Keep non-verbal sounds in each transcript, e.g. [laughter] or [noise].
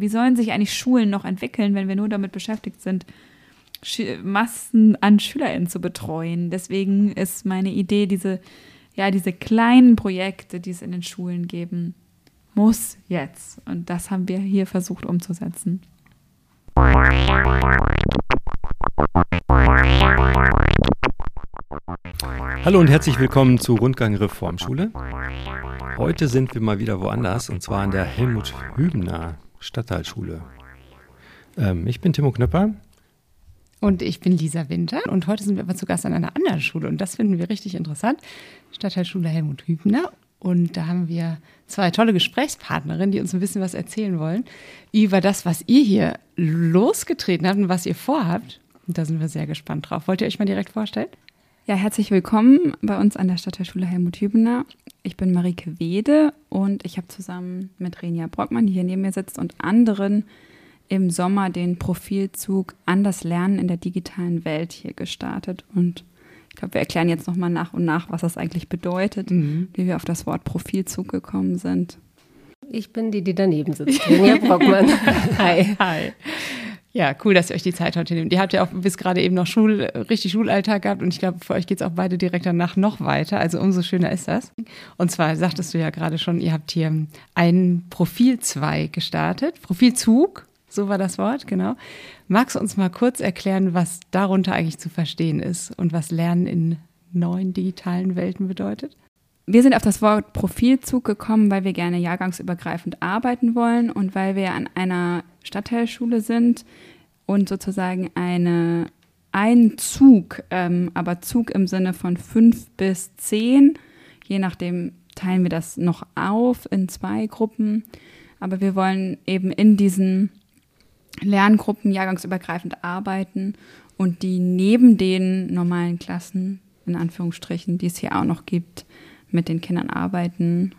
wie sollen sich eigentlich Schulen noch entwickeln, wenn wir nur damit beschäftigt sind, Massen an SchülerInnen zu betreuen. Deswegen ist meine Idee, diese, ja, diese kleinen Projekte, die es in den Schulen geben, muss jetzt. Und das haben wir hier versucht umzusetzen. Hallo und herzlich willkommen zu Rundgang Reformschule. Heute sind wir mal wieder woanders und zwar an der Helmut Hübner Stadtteilschule. Ähm, ich bin Timo Knöpper und ich bin Lisa Winter und heute sind wir aber zu Gast an einer anderen Schule und das finden wir richtig interessant. Stadtteilschule Helmut Hübner. Und da haben wir zwei tolle Gesprächspartnerinnen, die uns ein bisschen was erzählen wollen über das, was ihr hier losgetreten habt und was ihr vorhabt. Und da sind wir sehr gespannt drauf. Wollt ihr euch mal direkt vorstellen? Ja, herzlich willkommen bei uns an der Stadtteilschule Helmut Hübner. Ich bin Marike Wede und ich habe zusammen mit Renia Brockmann, die hier neben mir sitzt, und anderen im Sommer den Profilzug an das Lernen in der digitalen Welt hier gestartet. Und ich glaube, wir erklären jetzt nochmal nach und nach, was das eigentlich bedeutet, mhm. wie wir auf das Wort Profilzug gekommen sind. Ich bin die, die daneben sitzt, Rinja Brockmann. [laughs] Hi. Hi. Ja, cool, dass ihr euch die Zeit heute nehmt. Ihr habt ja auch bis gerade eben noch Schul, richtig Schulalltag gehabt und ich glaube, für euch geht es auch beide direkt danach noch weiter. Also umso schöner ist das. Und zwar sagtest du ja gerade schon, ihr habt hier einen Profilzweig gestartet, Profilzug so war das Wort, genau. Magst du uns mal kurz erklären, was darunter eigentlich zu verstehen ist und was Lernen in neuen digitalen Welten bedeutet? Wir sind auf das Wort Profilzug gekommen, weil wir gerne jahrgangsübergreifend arbeiten wollen und weil wir an einer Stadtteilschule sind und sozusagen eine, einen Zug, ähm, aber Zug im Sinne von fünf bis zehn, je nachdem teilen wir das noch auf in zwei Gruppen. Aber wir wollen eben in diesen Lerngruppen jahrgangsübergreifend arbeiten und die neben den normalen Klassen, in Anführungsstrichen, die es hier auch noch gibt, mit den Kindern arbeiten.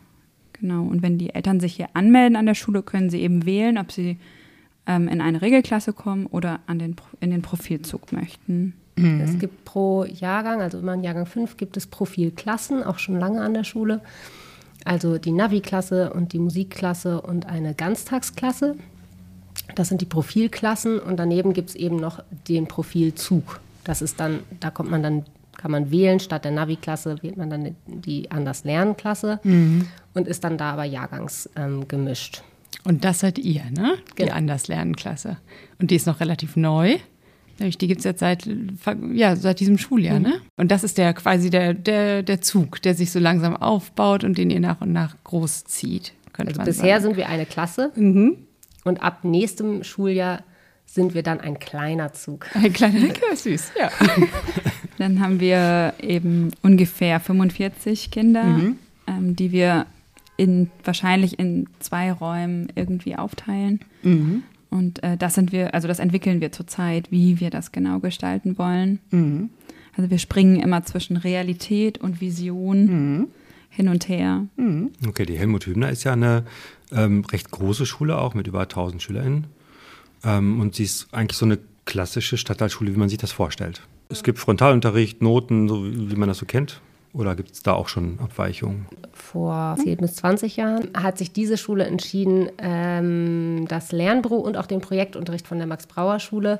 Genau. Und wenn die Eltern sich hier anmelden an der Schule, können sie eben wählen, ob sie ähm, in eine Regelklasse kommen oder an den, in den Profilzug möchten. Mhm. Es gibt pro Jahrgang, also immer in Jahrgang 5, gibt es Profilklassen, auch schon lange an der Schule. Also die Navi-Klasse und die Musikklasse und eine Ganztagsklasse. Das sind die Profilklassen und daneben gibt es eben noch den Profilzug. Das ist dann, da kommt man dann, kann man wählen, statt der Navi-Klasse wählt man dann die anders Lernen-Klasse mhm. und ist dann da aber jahrgangsgemischt. Ähm, und das seid ihr, ne? Die genau. anders Lernen-Klasse. Und die ist noch relativ neu. Die gibt es jetzt seit, ja, seit diesem Schuljahr, mhm. ne? Und das ist der quasi der, der, der Zug, der sich so langsam aufbaut und den ihr nach und nach groß zieht. Also bisher sagen. sind wir eine Klasse. Mhm. Und ab nächstem Schuljahr sind wir dann ein kleiner Zug. Ein kleiner, [laughs] süß, ja. [laughs] dann haben wir eben ungefähr 45 Kinder, mhm. ähm, die wir in, wahrscheinlich in zwei Räumen irgendwie aufteilen. Mhm. Und äh, das sind wir, also das entwickeln wir zurzeit, wie wir das genau gestalten wollen. Mhm. Also wir springen immer zwischen Realität und Vision mhm. hin und her. Mhm. Okay, die Helmut Hübner ist ja eine ähm, recht große Schule auch mit über 1000 SchülerInnen. Ähm, und sie ist eigentlich so eine klassische Stadtteilschule, wie man sich das vorstellt. Es gibt Frontalunterricht, Noten, so wie, man das so kennt. Oder gibt es da auch schon Abweichungen? Vor 10 bis 20 Jahren hat sich diese Schule entschieden, ähm, das Lernbüro und auch den Projektunterricht von der Max-Brauer-Schule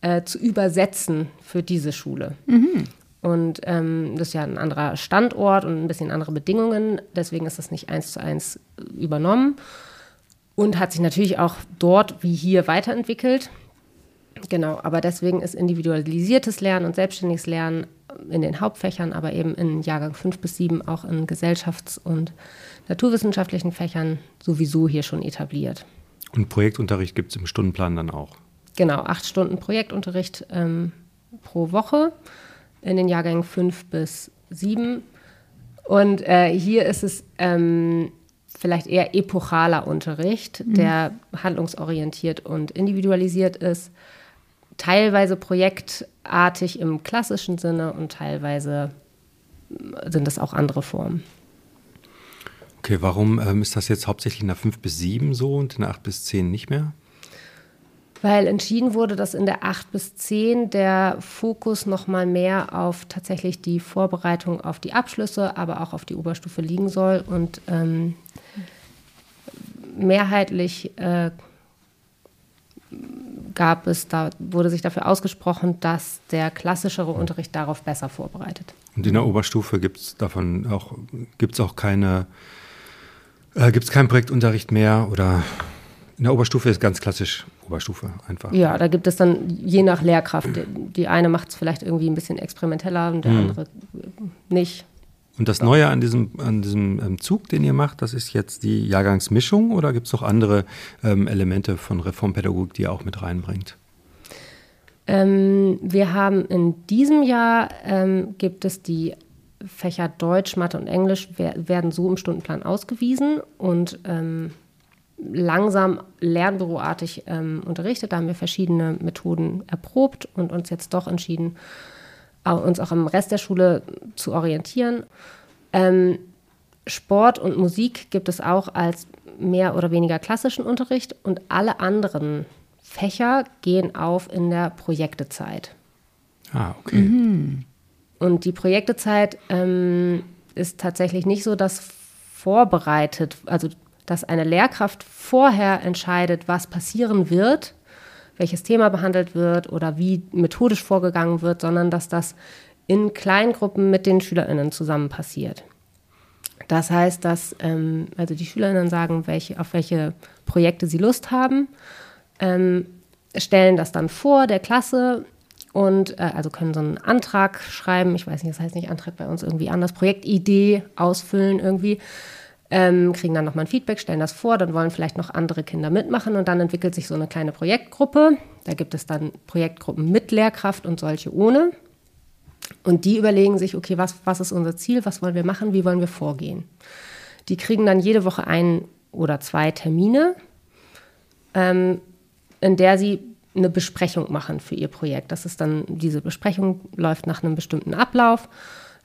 äh, zu übersetzen für diese Schule. Mhm. Und ähm, das ist ja ein anderer Standort und ein bisschen andere Bedingungen. Deswegen ist das nicht eins zu eins übernommen. Und hat sich natürlich auch dort wie hier weiterentwickelt. Genau, aber deswegen ist individualisiertes Lernen und selbstständiges Lernen in den Hauptfächern, aber eben in Jahrgang 5 bis 7 auch in gesellschafts- und naturwissenschaftlichen Fächern sowieso hier schon etabliert. Und Projektunterricht gibt es im Stundenplan dann auch? Genau, acht Stunden Projektunterricht ähm, pro Woche in den Jahrgängen 5 bis 7. Und äh, hier ist es ähm, vielleicht eher epochaler Unterricht, mhm. der handlungsorientiert und individualisiert ist. Teilweise projektartig im klassischen Sinne und teilweise äh, sind es auch andere Formen. Okay, warum ähm, ist das jetzt hauptsächlich in der 5 bis 7 so und in der 8 bis 10 nicht mehr? weil entschieden wurde, dass in der 8 bis 10 der Fokus noch mal mehr auf tatsächlich die Vorbereitung auf die Abschlüsse, aber auch auf die Oberstufe liegen soll und ähm, mehrheitlich äh, gab es, da wurde sich dafür ausgesprochen, dass der klassischere Unterricht darauf besser vorbereitet. Und in der Oberstufe gibt es davon auch, gibt es auch keine, äh, gibt es keinen Projektunterricht mehr oder in der Oberstufe ist ganz klassisch Oberstufe einfach. Ja, da gibt es dann je nach Lehrkraft. Die eine macht es vielleicht irgendwie ein bisschen experimenteller und der mhm. andere nicht. Und das Neue an diesem, an diesem ähm, Zug, den ihr macht, das ist jetzt die Jahrgangsmischung oder gibt es noch andere ähm, Elemente von Reformpädagogik, die ihr auch mit reinbringt? Ähm, wir haben in diesem Jahr ähm, gibt es die Fächer Deutsch, Mathe und Englisch werden so im Stundenplan ausgewiesen und ähm, langsam lernbüroartig ähm, unterrichtet. Da haben wir verschiedene Methoden erprobt und uns jetzt doch entschieden, uns auch am Rest der Schule zu orientieren. Ähm, Sport und Musik gibt es auch als mehr oder weniger klassischen Unterricht und alle anderen Fächer gehen auf in der Projektezeit. Ah, okay. Mhm. Und die Projektezeit ähm, ist tatsächlich nicht so, dass vorbereitet, also dass eine Lehrkraft vorher entscheidet, was passieren wird, welches Thema behandelt wird oder wie methodisch vorgegangen wird, sondern dass das in Kleingruppen mit den SchülerInnen zusammen passiert. Das heißt, dass ähm, also die SchülerInnen sagen, welche, auf welche Projekte sie Lust haben, ähm, stellen das dann vor der Klasse und äh, also können so einen Antrag schreiben. Ich weiß nicht, das heißt nicht Antrag bei uns irgendwie anders, Projektidee ausfüllen irgendwie ähm, kriegen dann nochmal ein Feedback, stellen das vor, dann wollen vielleicht noch andere Kinder mitmachen und dann entwickelt sich so eine kleine Projektgruppe. Da gibt es dann Projektgruppen mit Lehrkraft und solche ohne. Und die überlegen sich, okay, was, was ist unser Ziel, was wollen wir machen, wie wollen wir vorgehen. Die kriegen dann jede Woche ein oder zwei Termine, ähm, in der sie eine Besprechung machen für ihr Projekt. Das ist dann, diese Besprechung läuft nach einem bestimmten Ablauf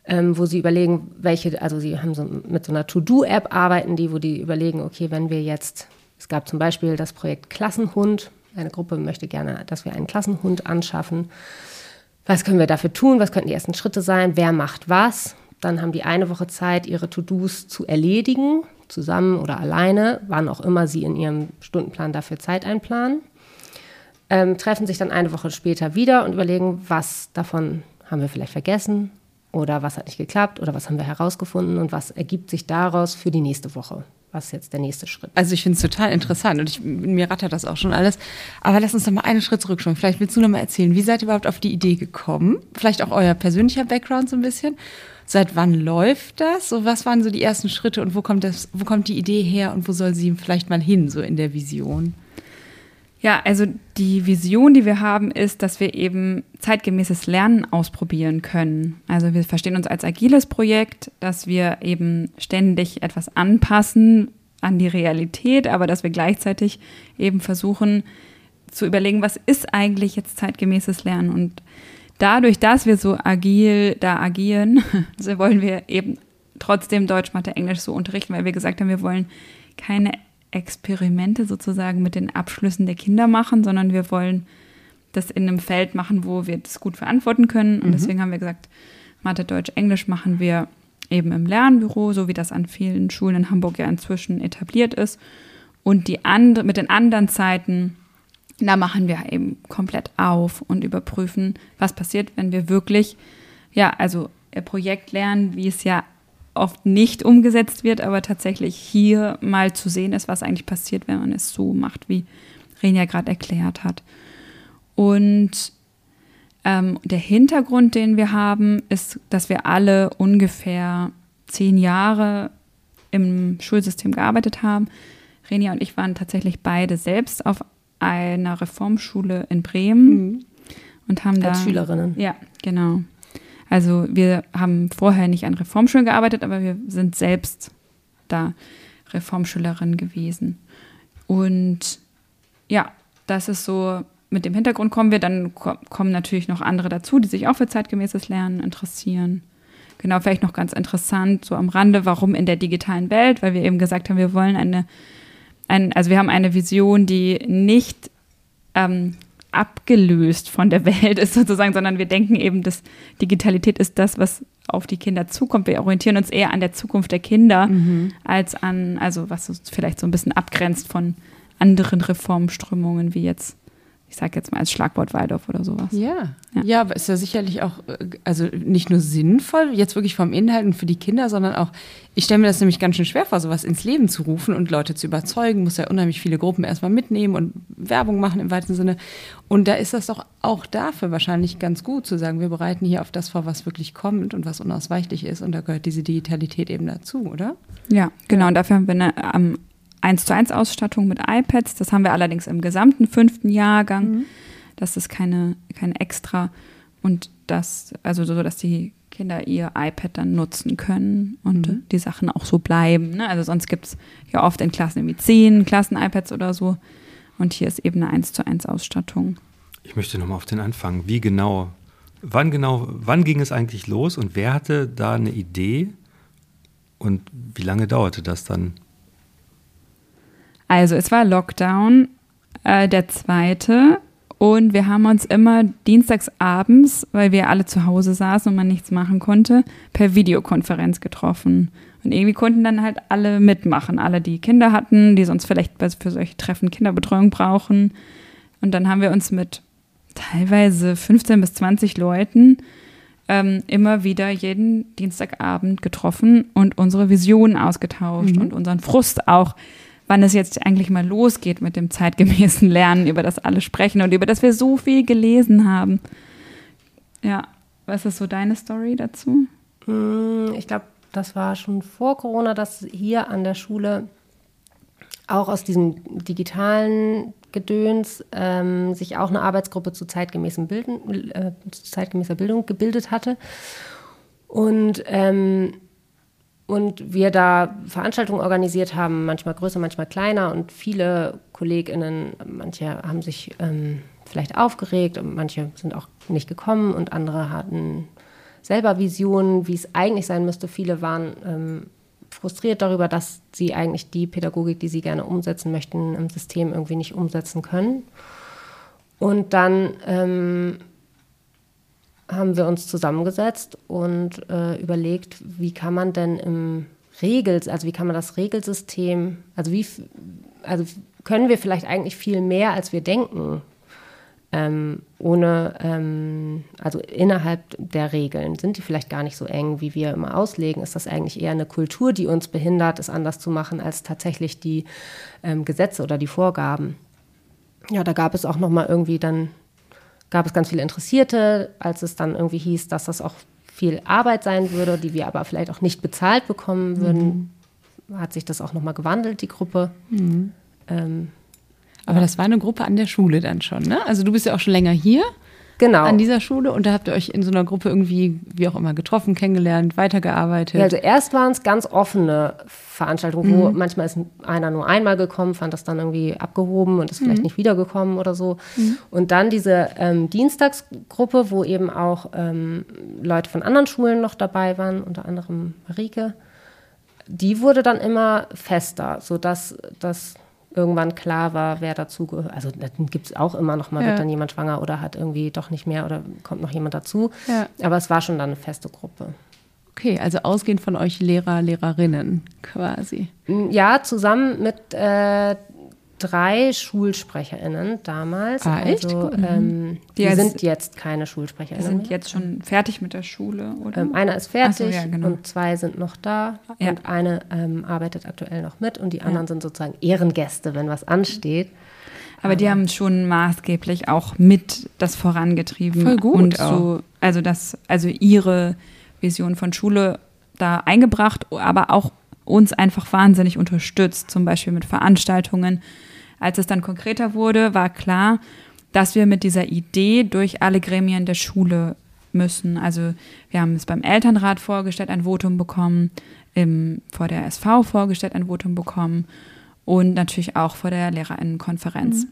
ähm, wo sie überlegen, welche, also sie haben so mit so einer To-Do-App arbeiten die, wo die überlegen, okay, wenn wir jetzt, es gab zum Beispiel das Projekt Klassenhund, eine Gruppe möchte gerne, dass wir einen Klassenhund anschaffen. Was können wir dafür tun? Was könnten die ersten Schritte sein? Wer macht was? Dann haben die eine Woche Zeit, ihre To-Dos zu erledigen, zusammen oder alleine, wann auch immer sie in ihrem Stundenplan dafür Zeit einplanen. Ähm, treffen sich dann eine Woche später wieder und überlegen, was davon haben wir vielleicht vergessen, oder was hat nicht geklappt oder was haben wir herausgefunden und was ergibt sich daraus für die nächste Woche. Was ist jetzt der nächste Schritt? Also ich finde es total interessant und ich, mir rattert das auch schon alles. Aber lass uns doch mal einen Schritt zurückschauen. Vielleicht willst du noch mal erzählen, wie seid ihr überhaupt auf die Idee gekommen? Vielleicht auch euer persönlicher Background so ein bisschen. Seit wann läuft das? So, was waren so die ersten Schritte und wo kommt das, wo kommt die Idee her und wo soll sie vielleicht mal hin, so in der Vision? Ja, also die Vision, die wir haben, ist, dass wir eben zeitgemäßes Lernen ausprobieren können. Also wir verstehen uns als agiles Projekt, dass wir eben ständig etwas anpassen an die Realität, aber dass wir gleichzeitig eben versuchen zu überlegen, was ist eigentlich jetzt zeitgemäßes Lernen und dadurch, dass wir so agil da agieren, [laughs] wollen wir eben trotzdem Deutsch, Mathe, Englisch so unterrichten, weil wir gesagt haben, wir wollen keine Experimente sozusagen mit den Abschlüssen der Kinder machen, sondern wir wollen das in einem Feld machen, wo wir das gut verantworten können. Und mhm. deswegen haben wir gesagt, Mathe, Deutsch, Englisch machen wir eben im Lernbüro, so wie das an vielen Schulen in Hamburg ja inzwischen etabliert ist. Und die andre, mit den anderen Zeiten, da machen wir eben komplett auf und überprüfen, was passiert, wenn wir wirklich, ja, also Projekt lernen, wie es ja oft nicht umgesetzt wird, aber tatsächlich hier mal zu sehen ist, was eigentlich passiert, wenn man es so macht, wie Renja gerade erklärt hat. Und ähm, der Hintergrund, den wir haben, ist, dass wir alle ungefähr zehn Jahre im Schulsystem gearbeitet haben. Renia und ich waren tatsächlich beide selbst auf einer Reformschule in Bremen mhm. und haben Als da Schülerinnen. Ja, genau. Also wir haben vorher nicht an Reformschulen gearbeitet, aber wir sind selbst da Reformschülerin gewesen. Und ja, das ist so, mit dem Hintergrund kommen wir, dann kommen natürlich noch andere dazu, die sich auch für zeitgemäßes Lernen interessieren. Genau, vielleicht noch ganz interessant, so am Rande, warum in der digitalen Welt, weil wir eben gesagt haben, wir wollen eine, ein, also wir haben eine Vision, die nicht ähm, abgelöst von der Welt ist [laughs] sozusagen, sondern wir denken eben, dass Digitalität ist das, was auf die Kinder zukommt. Wir orientieren uns eher an der Zukunft der Kinder mhm. als an, also was uns vielleicht so ein bisschen abgrenzt von anderen Reformströmungen wie jetzt ich sage jetzt mal als Schlagwort Waldorf oder sowas. Ja. ja, ja, aber ist ja sicherlich auch, äh, also nicht nur sinnvoll, jetzt wirklich vom Inhalt und für die Kinder, sondern auch, ich stelle mir das nämlich ganz schön schwer vor, sowas ins Leben zu rufen und Leute zu überzeugen, muss ja unheimlich viele Gruppen erstmal mitnehmen und Werbung machen im weitesten Sinne. Und da ist das doch auch dafür wahrscheinlich ganz gut zu sagen, wir bereiten hier auf das vor, was wirklich kommt und was unausweichlich ist. Und da gehört diese Digitalität eben dazu, oder? Ja, genau. Und dafür haben wir eine, am 1 zu 1 Ausstattung mit iPads. Das haben wir allerdings im gesamten fünften Jahrgang. Mhm. Das ist keine, kein Extra. Und das, also so, dass die Kinder ihr iPad dann nutzen können und mhm. die Sachen auch so bleiben. Ne? Also sonst gibt es ja oft in Klassen irgendwie zehn Klassen-iPads oder so. Und hier ist eben eine 1 zu 1 Ausstattung. Ich möchte nochmal auf den Anfang. Wie genau, wann genau, wann ging es eigentlich los und wer hatte da eine Idee und wie lange dauerte das dann? Also es war Lockdown, äh, der zweite. Und wir haben uns immer dienstags abends, weil wir alle zu Hause saßen und man nichts machen konnte, per Videokonferenz getroffen. Und irgendwie konnten dann halt alle mitmachen. Alle, die Kinder hatten, die sonst vielleicht für solche Treffen Kinderbetreuung brauchen. Und dann haben wir uns mit teilweise 15 bis 20 Leuten ähm, immer wieder jeden Dienstagabend getroffen und unsere Visionen ausgetauscht mhm. und unseren Frust auch wann es jetzt eigentlich mal losgeht mit dem zeitgemäßen Lernen, über das alle sprechen und über das wir so viel gelesen haben. Ja, was ist so deine Story dazu? Mm, ich glaube, das war schon vor Corona, dass hier an der Schule auch aus diesem digitalen Gedöns ähm, sich auch eine Arbeitsgruppe zu, zeitgemäßen Bilden, äh, zu zeitgemäßer Bildung gebildet hatte. Und ähm, und wir da Veranstaltungen organisiert haben, manchmal größer, manchmal kleiner. Und viele KollegInnen, manche haben sich ähm, vielleicht aufgeregt und manche sind auch nicht gekommen und andere hatten selber Visionen, wie es eigentlich sein müsste. Viele waren ähm, frustriert darüber, dass sie eigentlich die Pädagogik, die sie gerne umsetzen möchten, im System irgendwie nicht umsetzen können. Und dann ähm, haben wir uns zusammengesetzt und äh, überlegt, wie kann man denn im Regel, also wie kann man das Regelsystem, also wie, also können wir vielleicht eigentlich viel mehr, als wir denken, ähm, ohne, ähm, also innerhalb der Regeln. Sind die vielleicht gar nicht so eng, wie wir immer auslegen? Ist das eigentlich eher eine Kultur, die uns behindert, es anders zu machen, als tatsächlich die ähm, Gesetze oder die Vorgaben? Ja, da gab es auch noch mal irgendwie dann gab es ganz viele Interessierte, als es dann irgendwie hieß, dass das auch viel Arbeit sein würde, die wir aber vielleicht auch nicht bezahlt bekommen würden, mhm. hat sich das auch nochmal gewandelt, die Gruppe. Mhm. Ähm, aber das war eine Gruppe an der Schule dann schon, ne? Also du bist ja auch schon länger hier. Genau. An dieser Schule und da habt ihr euch in so einer Gruppe irgendwie, wie auch immer, getroffen, kennengelernt, weitergearbeitet. Ja, also erst waren es ganz offene Veranstaltungen, wo mhm. manchmal ist einer nur einmal gekommen, fand das dann irgendwie abgehoben und ist vielleicht mhm. nicht wiedergekommen oder so. Mhm. Und dann diese ähm, Dienstagsgruppe, wo eben auch ähm, Leute von anderen Schulen noch dabei waren, unter anderem Marike. Die wurde dann immer fester, sodass das irgendwann klar war, wer dazugehört. Also dann gibt es auch immer noch mal, ja. wird dann jemand schwanger oder hat irgendwie doch nicht mehr oder kommt noch jemand dazu. Ja. Aber es war schon dann eine feste Gruppe. Okay, also ausgehend von euch Lehrer, Lehrerinnen quasi. Ja, zusammen mit äh, drei SchulsprecherInnen damals. Ah, echt? Also, ähm, die, die sind jetzt keine SchulsprecherInnen. Die sind mehr. jetzt schon fertig mit der Schule, oder? Ähm, einer ist fertig so, ja, genau. und zwei sind noch da. Ja. Und eine ähm, arbeitet aktuell noch mit und die anderen ja. sind sozusagen Ehrengäste, wenn was ansteht. Aber die haben schon maßgeblich auch mit das vorangetrieben. Voll gut. Und so, also das, also ihre Vision von Schule da eingebracht, aber auch uns einfach wahnsinnig unterstützt, zum Beispiel mit Veranstaltungen. Als es dann konkreter wurde, war klar, dass wir mit dieser Idee durch alle Gremien der Schule müssen. Also wir haben es beim Elternrat vorgestellt, ein Votum bekommen, im, vor der SV vorgestellt, ein Votum bekommen und natürlich auch vor der Lehrerinnenkonferenz. Mhm.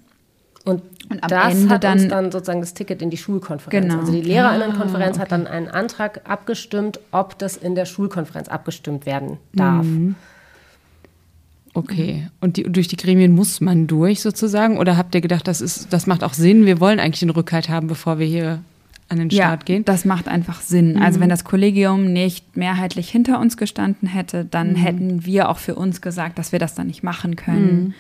Und, und am das Ende hat dann, uns dann sozusagen das Ticket in die Schulkonferenz. Genau. Also die Lehrerinnenkonferenz ah, okay. hat dann einen Antrag abgestimmt, ob das in der Schulkonferenz abgestimmt werden darf. Mhm. Okay. Und die, durch die Gremien muss man durch sozusagen? Oder habt ihr gedacht, das, ist, das macht auch Sinn? Wir wollen eigentlich den Rückhalt haben, bevor wir hier an den Start ja, gehen? Das macht einfach Sinn. Mhm. Also wenn das Kollegium nicht mehrheitlich hinter uns gestanden hätte, dann mhm. hätten wir auch für uns gesagt, dass wir das dann nicht machen können. Mhm.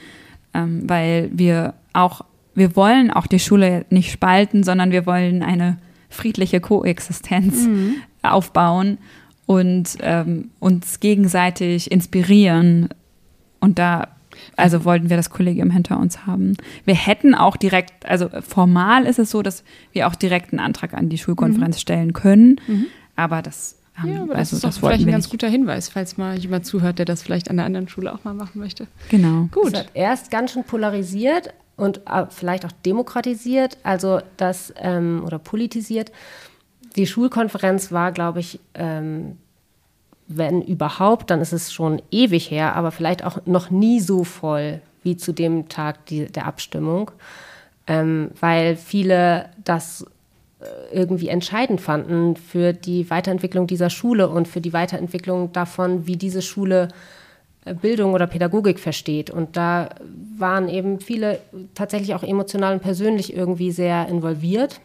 Ähm, weil wir auch wir wollen auch die Schule nicht spalten, sondern wir wollen eine friedliche Koexistenz mhm. aufbauen und ähm, uns gegenseitig inspirieren. Und da, also wollten wir das Kollegium hinter uns haben. Wir hätten auch direkt, also formal ist es so, dass wir auch direkt einen Antrag an die Schulkonferenz mhm. stellen können, mhm. aber das haben, ja, aber das also, ist das vielleicht ein ganz guter Hinweis, falls mal jemand zuhört, der das vielleicht an der anderen Schule auch mal machen möchte. Genau. Gut. Das hat erst ganz schön polarisiert und äh, vielleicht auch demokratisiert, also das ähm, oder politisiert. Die Schulkonferenz war, glaube ich, ähm, wenn überhaupt, dann ist es schon ewig her, aber vielleicht auch noch nie so voll wie zu dem Tag die, der Abstimmung, ähm, weil viele das äh, irgendwie entscheidend fanden für die Weiterentwicklung dieser Schule und für die Weiterentwicklung davon, wie diese Schule äh, Bildung oder Pädagogik versteht. Und da waren eben viele tatsächlich auch emotional und persönlich irgendwie sehr involviert.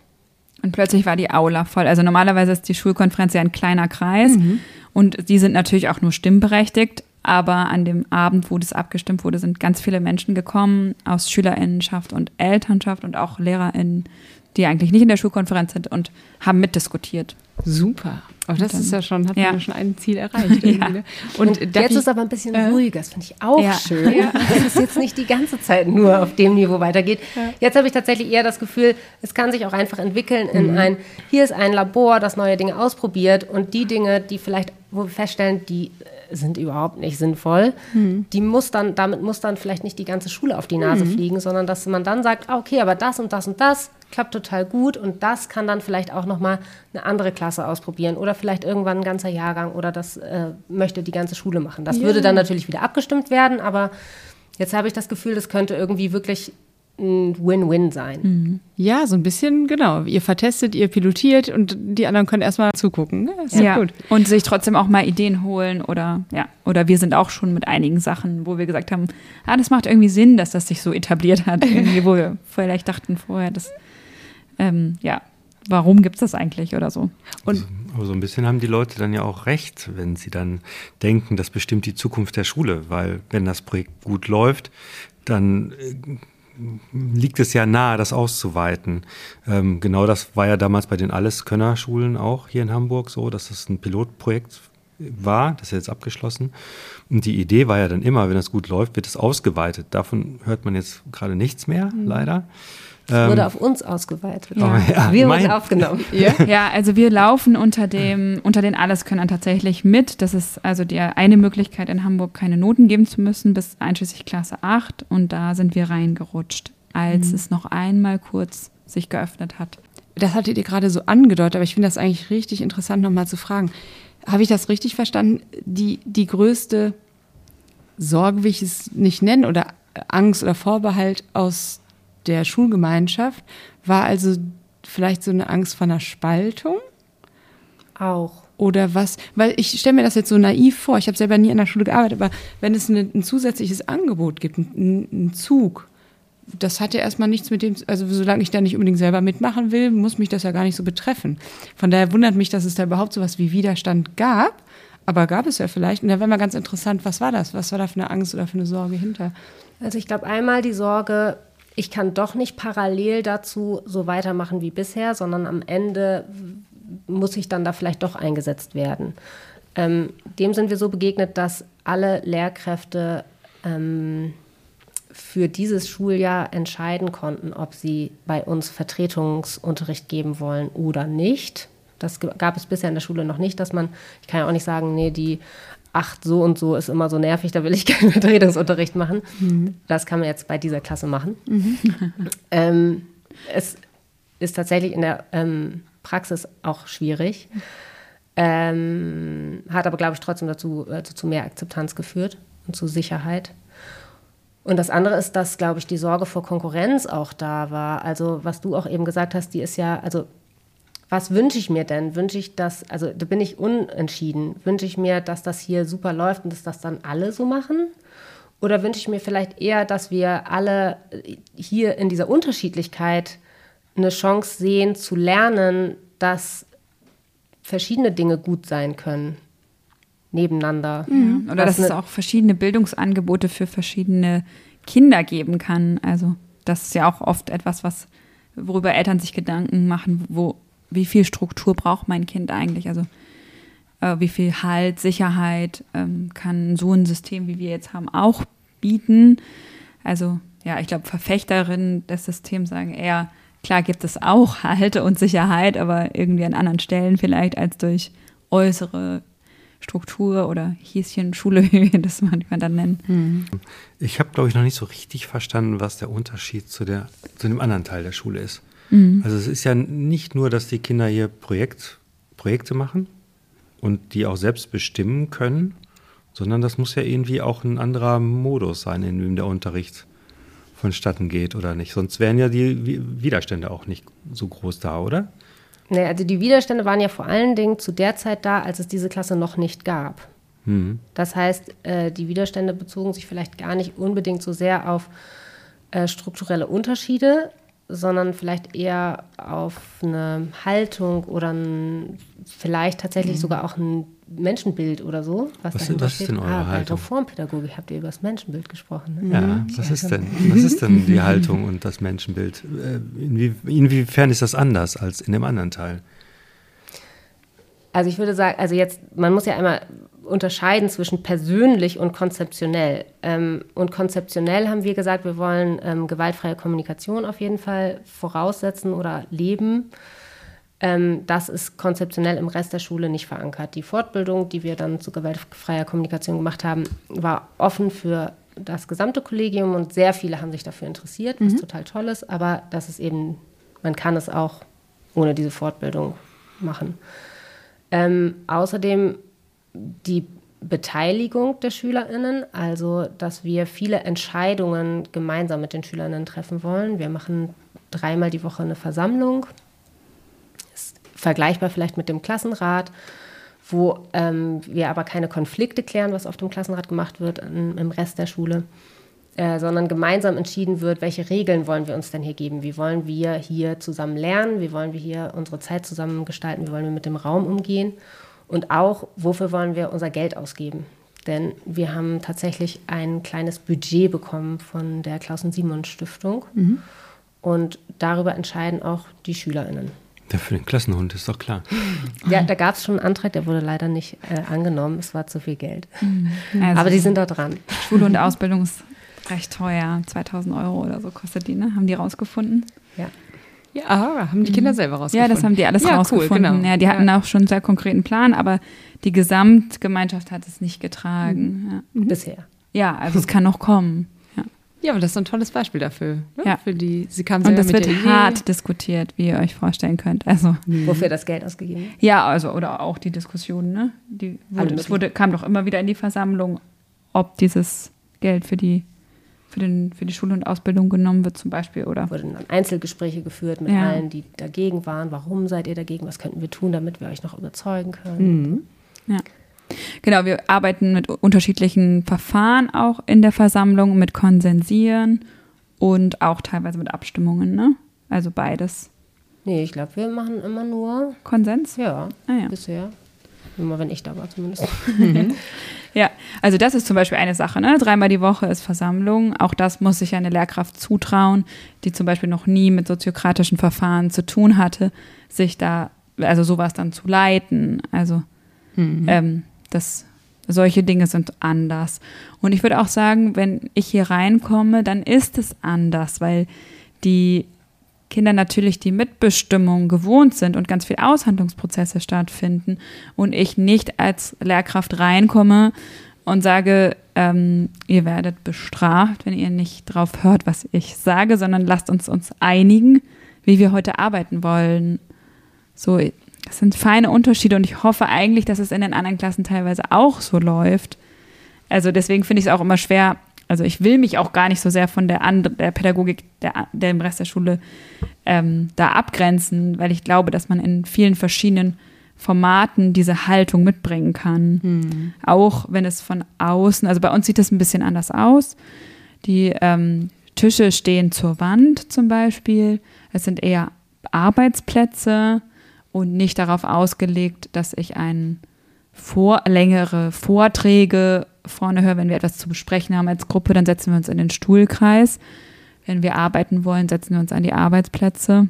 Und plötzlich war die Aula voll. Also normalerweise ist die Schulkonferenz ja ein kleiner Kreis. Mhm. Und die sind natürlich auch nur stimmberechtigt. Aber an dem Abend, wo das abgestimmt wurde, sind ganz viele Menschen gekommen aus Schülerinnenschaft und Elternschaft und auch Lehrerinnen, die eigentlich nicht in der Schulkonferenz sind und haben mitdiskutiert. Super. Aber das dann, ist ja schon, hat ja. man schon ein Ziel erreicht. [laughs] ja. Ne? Und, und jetzt ist aber ein bisschen äh, ruhiger, das finde ich auch ja. schön. Ja. [laughs] Dass es jetzt nicht die ganze Zeit nur auf dem Niveau weitergeht. Jetzt habe ich tatsächlich eher das Gefühl, es kann sich auch einfach entwickeln in mhm. ein, hier ist ein Labor, das neue Dinge ausprobiert und die Dinge, die vielleicht, wo wir feststellen, die sind überhaupt nicht sinnvoll. Mhm. Die muss dann, damit muss dann vielleicht nicht die ganze Schule auf die Nase mhm. fliegen, sondern dass man dann sagt, ah, okay, aber das und das und das klappt total gut und das kann dann vielleicht auch nochmal eine andere Klasse ausprobieren oder vielleicht irgendwann ein ganzer Jahrgang oder das äh, möchte die ganze Schule machen. Das ja. würde dann natürlich wieder abgestimmt werden, aber jetzt habe ich das Gefühl, das könnte irgendwie wirklich ein Win-Win sein. Mhm. Ja, so ein bisschen, genau. Ihr vertestet, ihr pilotiert und die anderen können erstmal zugucken. Ja, ja. gut. Und sich trotzdem auch mal Ideen holen oder ja, oder wir sind auch schon mit einigen Sachen, wo wir gesagt haben, ah, das macht irgendwie Sinn, dass das sich so etabliert hat, irgendwie, wo wir [laughs] vielleicht dachten vorher, dass ähm, ja, warum gibt es das eigentlich oder so. Und aber so ein bisschen haben die Leute dann ja auch recht, wenn sie dann denken, das bestimmt die Zukunft der Schule, weil wenn das Projekt gut läuft, dann äh, liegt es ja nahe, das auszuweiten. Ähm, genau das war ja damals bei den Alleskönner-Schulen auch hier in Hamburg so, dass das ein Pilotprojekt war, das ist jetzt abgeschlossen. Und die Idee war ja dann immer, wenn das gut läuft, wird es ausgeweitet. Davon hört man jetzt gerade nichts mehr, mhm. leider. Es wurde ähm, auf uns ausgeweitet. Ja. Oh, ja, wir wurden aufgenommen. [laughs] Ja. ja, also wir laufen unter dem, unter den Alleskönnern tatsächlich mit. Das ist also die eine Möglichkeit, in Hamburg keine Noten geben zu müssen, bis einschließlich Klasse 8. Und da sind wir reingerutscht, als mhm. es noch einmal kurz sich geöffnet hat. Das hattet ihr gerade so angedeutet, aber ich finde das eigentlich richtig interessant, nochmal zu fragen. Habe ich das richtig verstanden? Die, die größte Sorge, will ich es nicht nennen, oder Angst oder Vorbehalt aus der Schulgemeinschaft war also vielleicht so eine Angst vor einer Spaltung? Auch. Oder was? Weil ich stelle mir das jetzt so naiv vor. Ich habe selber nie an der Schule gearbeitet, aber wenn es eine, ein zusätzliches Angebot gibt, einen Zug, das hat ja erstmal nichts mit dem, also solange ich da nicht unbedingt selber mitmachen will, muss mich das ja gar nicht so betreffen. Von daher wundert mich, dass es da überhaupt so was wie Widerstand gab. Aber gab es ja vielleicht. Und da wäre mal ganz interessant, was war das? Was war da für eine Angst oder für eine Sorge hinter? Also ich glaube einmal die Sorge, ich kann doch nicht parallel dazu so weitermachen wie bisher, sondern am Ende muss ich dann da vielleicht doch eingesetzt werden. Ähm, dem sind wir so begegnet, dass alle Lehrkräfte ähm, für dieses Schuljahr entscheiden konnten, ob sie bei uns Vertretungsunterricht geben wollen oder nicht. Das gab es bisher in der Schule noch nicht, dass man, ich kann ja auch nicht sagen, nee, die acht so und so ist immer so nervig, da will ich [laughs] keinen Vertretungsunterricht machen. Mhm. Das kann man jetzt bei dieser Klasse machen. Mhm. [laughs] ähm, es ist tatsächlich in der ähm, Praxis auch schwierig, ähm, hat aber, glaube ich, trotzdem dazu, also zu mehr Akzeptanz geführt und zu Sicherheit. Und das andere ist, dass, glaube ich, die Sorge vor Konkurrenz auch da war. Also, was du auch eben gesagt hast, die ist ja, also was wünsche ich mir denn? Wünsche ich das, also da bin ich unentschieden. Wünsche ich mir, dass das hier super läuft und dass das dann alle so machen? Oder wünsche ich mir vielleicht eher, dass wir alle hier in dieser Unterschiedlichkeit eine Chance sehen zu lernen, dass verschiedene Dinge gut sein können nebeneinander. Mhm. Oder dass es auch verschiedene Bildungsangebote für verschiedene Kinder geben kann. Also das ist ja auch oft etwas, was, worüber Eltern sich Gedanken machen, wo, wie viel Struktur braucht mein Kind eigentlich? Also äh, wie viel Halt, Sicherheit ähm, kann so ein System, wie wir jetzt haben, auch bieten? Also ja, ich glaube, Verfechterinnen des Systems sagen eher, klar gibt es auch [laughs] Halt und Sicherheit, aber irgendwie an anderen Stellen vielleicht als durch äußere Struktur oder Häschenschule, [laughs] wie wir das manchmal dann nennen. Mhm. Ich habe, glaube ich, noch nicht so richtig verstanden, was der Unterschied zu, der, zu dem anderen Teil der Schule ist. Mhm. Also es ist ja nicht nur, dass die Kinder hier Projekt, Projekte machen und die auch selbst bestimmen können, sondern das muss ja irgendwie auch ein anderer Modus sein, in dem der Unterricht vonstatten geht oder nicht. Sonst wären ja die Widerstände auch nicht so groß da, oder? Nee, also die Widerstände waren ja vor allen Dingen zu der Zeit da, als es diese Klasse noch nicht gab. Mhm. Das heißt, äh, die Widerstände bezogen sich vielleicht gar nicht unbedingt so sehr auf äh, strukturelle Unterschiede, sondern vielleicht eher auf eine Haltung oder ein, vielleicht tatsächlich mhm. sogar auch ein Menschenbild oder so. Was, was, was ist denn eure ah, Haltung? Bei Reformpädagogik habt ihr über das Menschenbild gesprochen. Ne? Ja, mhm. was ist denn? Was ist denn die Haltung und das Menschenbild? Äh, inwie, inwiefern ist das anders als in dem anderen Teil? Also ich würde sagen, also jetzt, man muss ja einmal unterscheiden zwischen persönlich und konzeptionell. Ähm, und konzeptionell haben wir gesagt, wir wollen ähm, gewaltfreie Kommunikation auf jeden Fall voraussetzen oder leben. Ähm, das ist konzeptionell im Rest der Schule nicht verankert. Die Fortbildung, die wir dann zu gewaltfreier Kommunikation gemacht haben, war offen für das gesamte Kollegium und sehr viele haben sich dafür interessiert, was mhm. total toll ist. Aber das ist eben, man kann es auch ohne diese Fortbildung machen. Ähm, außerdem die Beteiligung der SchülerInnen, also dass wir viele Entscheidungen gemeinsam mit den SchülerInnen treffen wollen. Wir machen dreimal die Woche eine Versammlung vergleichbar vielleicht mit dem Klassenrat, wo ähm, wir aber keine Konflikte klären, was auf dem Klassenrat gemacht wird im Rest der Schule, äh, sondern gemeinsam entschieden wird, welche Regeln wollen wir uns denn hier geben? Wie wollen wir hier zusammen lernen? Wie wollen wir hier unsere Zeit zusammen gestalten? Wie wollen wir mit dem Raum umgehen? Und auch, wofür wollen wir unser Geld ausgeben? Denn wir haben tatsächlich ein kleines Budget bekommen von der Klausen-Simon-Stiftung. Mhm. Und darüber entscheiden auch die SchülerInnen. Ja, für den Klassenhund ist doch klar. Ja, da gab es schon einen Antrag, der wurde leider nicht äh, angenommen. Es war zu viel Geld. Mhm. Also Aber die sind da dran. Schule und Ausbildung ist recht teuer. 2000 Euro oder so kostet die, ne? Haben die rausgefunden? Ja. Ja, haben die Kinder selber rausgefunden. Ja, das haben die alles ja, rausgefunden. Cool, genau. Ja, die hatten ja. auch schon einen sehr konkreten Plan, aber die Gesamtgemeinschaft hat es nicht getragen. Mhm. Ja. Bisher. Ja, also es kann noch kommen. Ja, aber das ist ein tolles Beispiel dafür. Ne? Ja. Für die, sie kam Und das wird hart diskutiert, wie ihr euch vorstellen könnt. Also, mhm. Wofür das Geld ausgegeben wird? Ja, also, oder auch die Diskussion, ne? Die wurde, es wurde, kam doch immer wieder in die Versammlung, ob dieses Geld für die, für, den, für die Schule und Ausbildung genommen wird, zum Beispiel, oder? Wurden dann Einzelgespräche geführt mit ja. allen, die dagegen waren. Warum seid ihr dagegen? Was könnten wir tun, damit wir euch noch überzeugen können? Mhm. Ja. Genau, wir arbeiten mit unterschiedlichen Verfahren auch in der Versammlung, mit Konsensieren und auch teilweise mit Abstimmungen, ne? Also beides. Nee, ich glaube, wir machen immer nur Konsens. Ja, ah, ja. bisher. Immer wenn ich da war zumindest. Mhm. [laughs] ja, also das ist zum Beispiel eine Sache. Ne? Dreimal die Woche ist Versammlung. Auch das muss sich eine Lehrkraft zutrauen, die zum Beispiel noch nie mit soziokratischen Verfahren zu tun hatte, sich da, also sowas dann zu leiten. Also mhm. ähm, das, solche Dinge sind anders. Und ich würde auch sagen, wenn ich hier reinkomme, dann ist es anders, weil die Kinder natürlich die Mitbestimmung gewohnt sind und ganz viel Aushandlungsprozesse stattfinden und ich nicht als Lehrkraft reinkomme und sage, ähm, ihr werdet bestraft, wenn ihr nicht drauf hört, was ich sage, sondern lasst uns uns einigen, wie wir heute arbeiten wollen. So, das sind feine Unterschiede und ich hoffe eigentlich, dass es in den anderen Klassen teilweise auch so läuft. Also deswegen finde ich es auch immer schwer. Also ich will mich auch gar nicht so sehr von der, And der Pädagogik der, der im Rest der Schule ähm, da abgrenzen, weil ich glaube, dass man in vielen verschiedenen Formaten diese Haltung mitbringen kann. Mhm. Auch wenn es von außen, also bei uns sieht das ein bisschen anders aus. Die ähm, Tische stehen zur Wand zum Beispiel. Es sind eher Arbeitsplätze und nicht darauf ausgelegt, dass ich ein vor, längere Vorträge vorne höre, wenn wir etwas zu besprechen haben als Gruppe, dann setzen wir uns in den Stuhlkreis. Wenn wir arbeiten wollen, setzen wir uns an die Arbeitsplätze.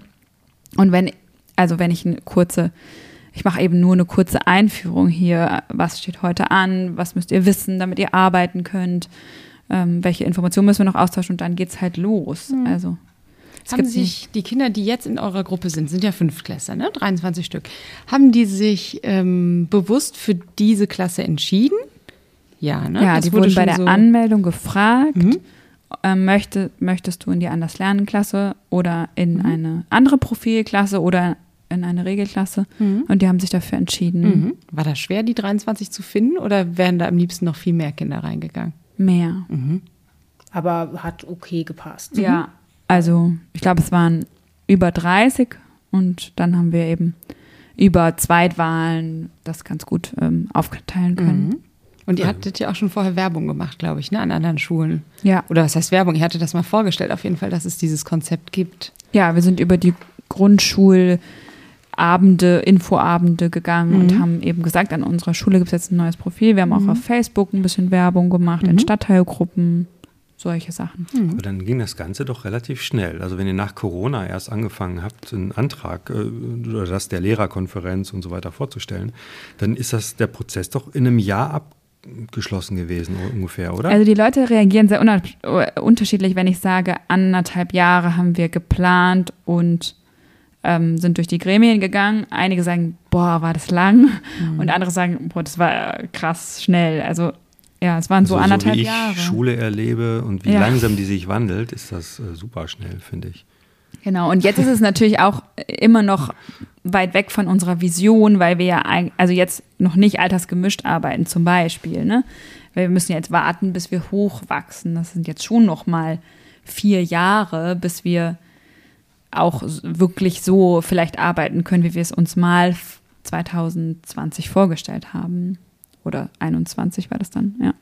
Und wenn, also wenn ich eine kurze, ich mache eben nur eine kurze Einführung hier, was steht heute an, was müsst ihr wissen, damit ihr arbeiten könnt, ähm, welche Informationen müssen wir noch austauschen und dann geht es halt los. Mhm. Also haben sich die Kinder, die jetzt in eurer Gruppe sind, sind ja Fünftklässler, ne? 23 Stück, haben die sich ähm, bewusst für diese Klasse entschieden? Ja, ne? Ja, Das die wurde wurden bei der so- Anmeldung gefragt, Mhm. ähm, möchte, möchtest du in die Anders lernen Klasse oder in Mhm. eine andere Profilklasse oder in eine Regelklasse und die haben sich dafür entschieden. Mhm. War das schwer, die 23 zu finden oder wären da am liebsten noch viel mehr Kinder reingegangen? Mehr. Aber hat okay gepasst. Ja. Also ich glaube, es waren über 30 und dann haben wir eben über Zweitwahlen das ganz gut ähm, aufteilen können. Mhm. Und ihr hattet ja auch schon vorher Werbung gemacht, glaube ich, ne, an anderen Schulen. Ja. Oder was heißt Werbung? Ihr hattet das mal vorgestellt, auf jeden Fall, dass es dieses Konzept gibt. Ja, wir sind über die Grundschulabende, Infoabende gegangen und haben eben gesagt, an unserer Schule gibt es jetzt ein neues Profil. Wir haben auch auf Facebook ein bisschen Werbung gemacht, in Stadtteilgruppen, solche Sachen. Aber dann ging das Ganze doch relativ schnell. Also wenn ihr nach Corona erst angefangen habt, einen Antrag äh, oder das der Lehrerkonferenz und so weiter vorzustellen, dann ist das der Prozess doch in einem Jahr abgeschlossen gewesen ungefähr, oder? Also die Leute reagieren sehr äh, unterschiedlich, wenn ich sage, anderthalb Jahre haben wir geplant und ähm, sind durch die Gremien gegangen. Einige sagen, boah, war das lang. Und andere sagen, boah, das war krass schnell. Also ja, es waren so, Also anderthalb wie ich Jahre. Schule erlebe und wie Ja. langsam die sich wandelt, ist das äh, super schnell, finde ich. Genau, und jetzt ist es natürlich auch immer noch weit weg von unserer Vision, weil wir ja, also jetzt noch nicht altersgemischt arbeiten zum Beispiel, ne? Weil wir müssen jetzt warten, bis wir hochwachsen. Das sind jetzt schon noch mal vier Jahre, bis wir auch wirklich so vielleicht arbeiten können, wie wir es uns mal f- 2020 vorgestellt haben. Oder 21 war das dann, ja.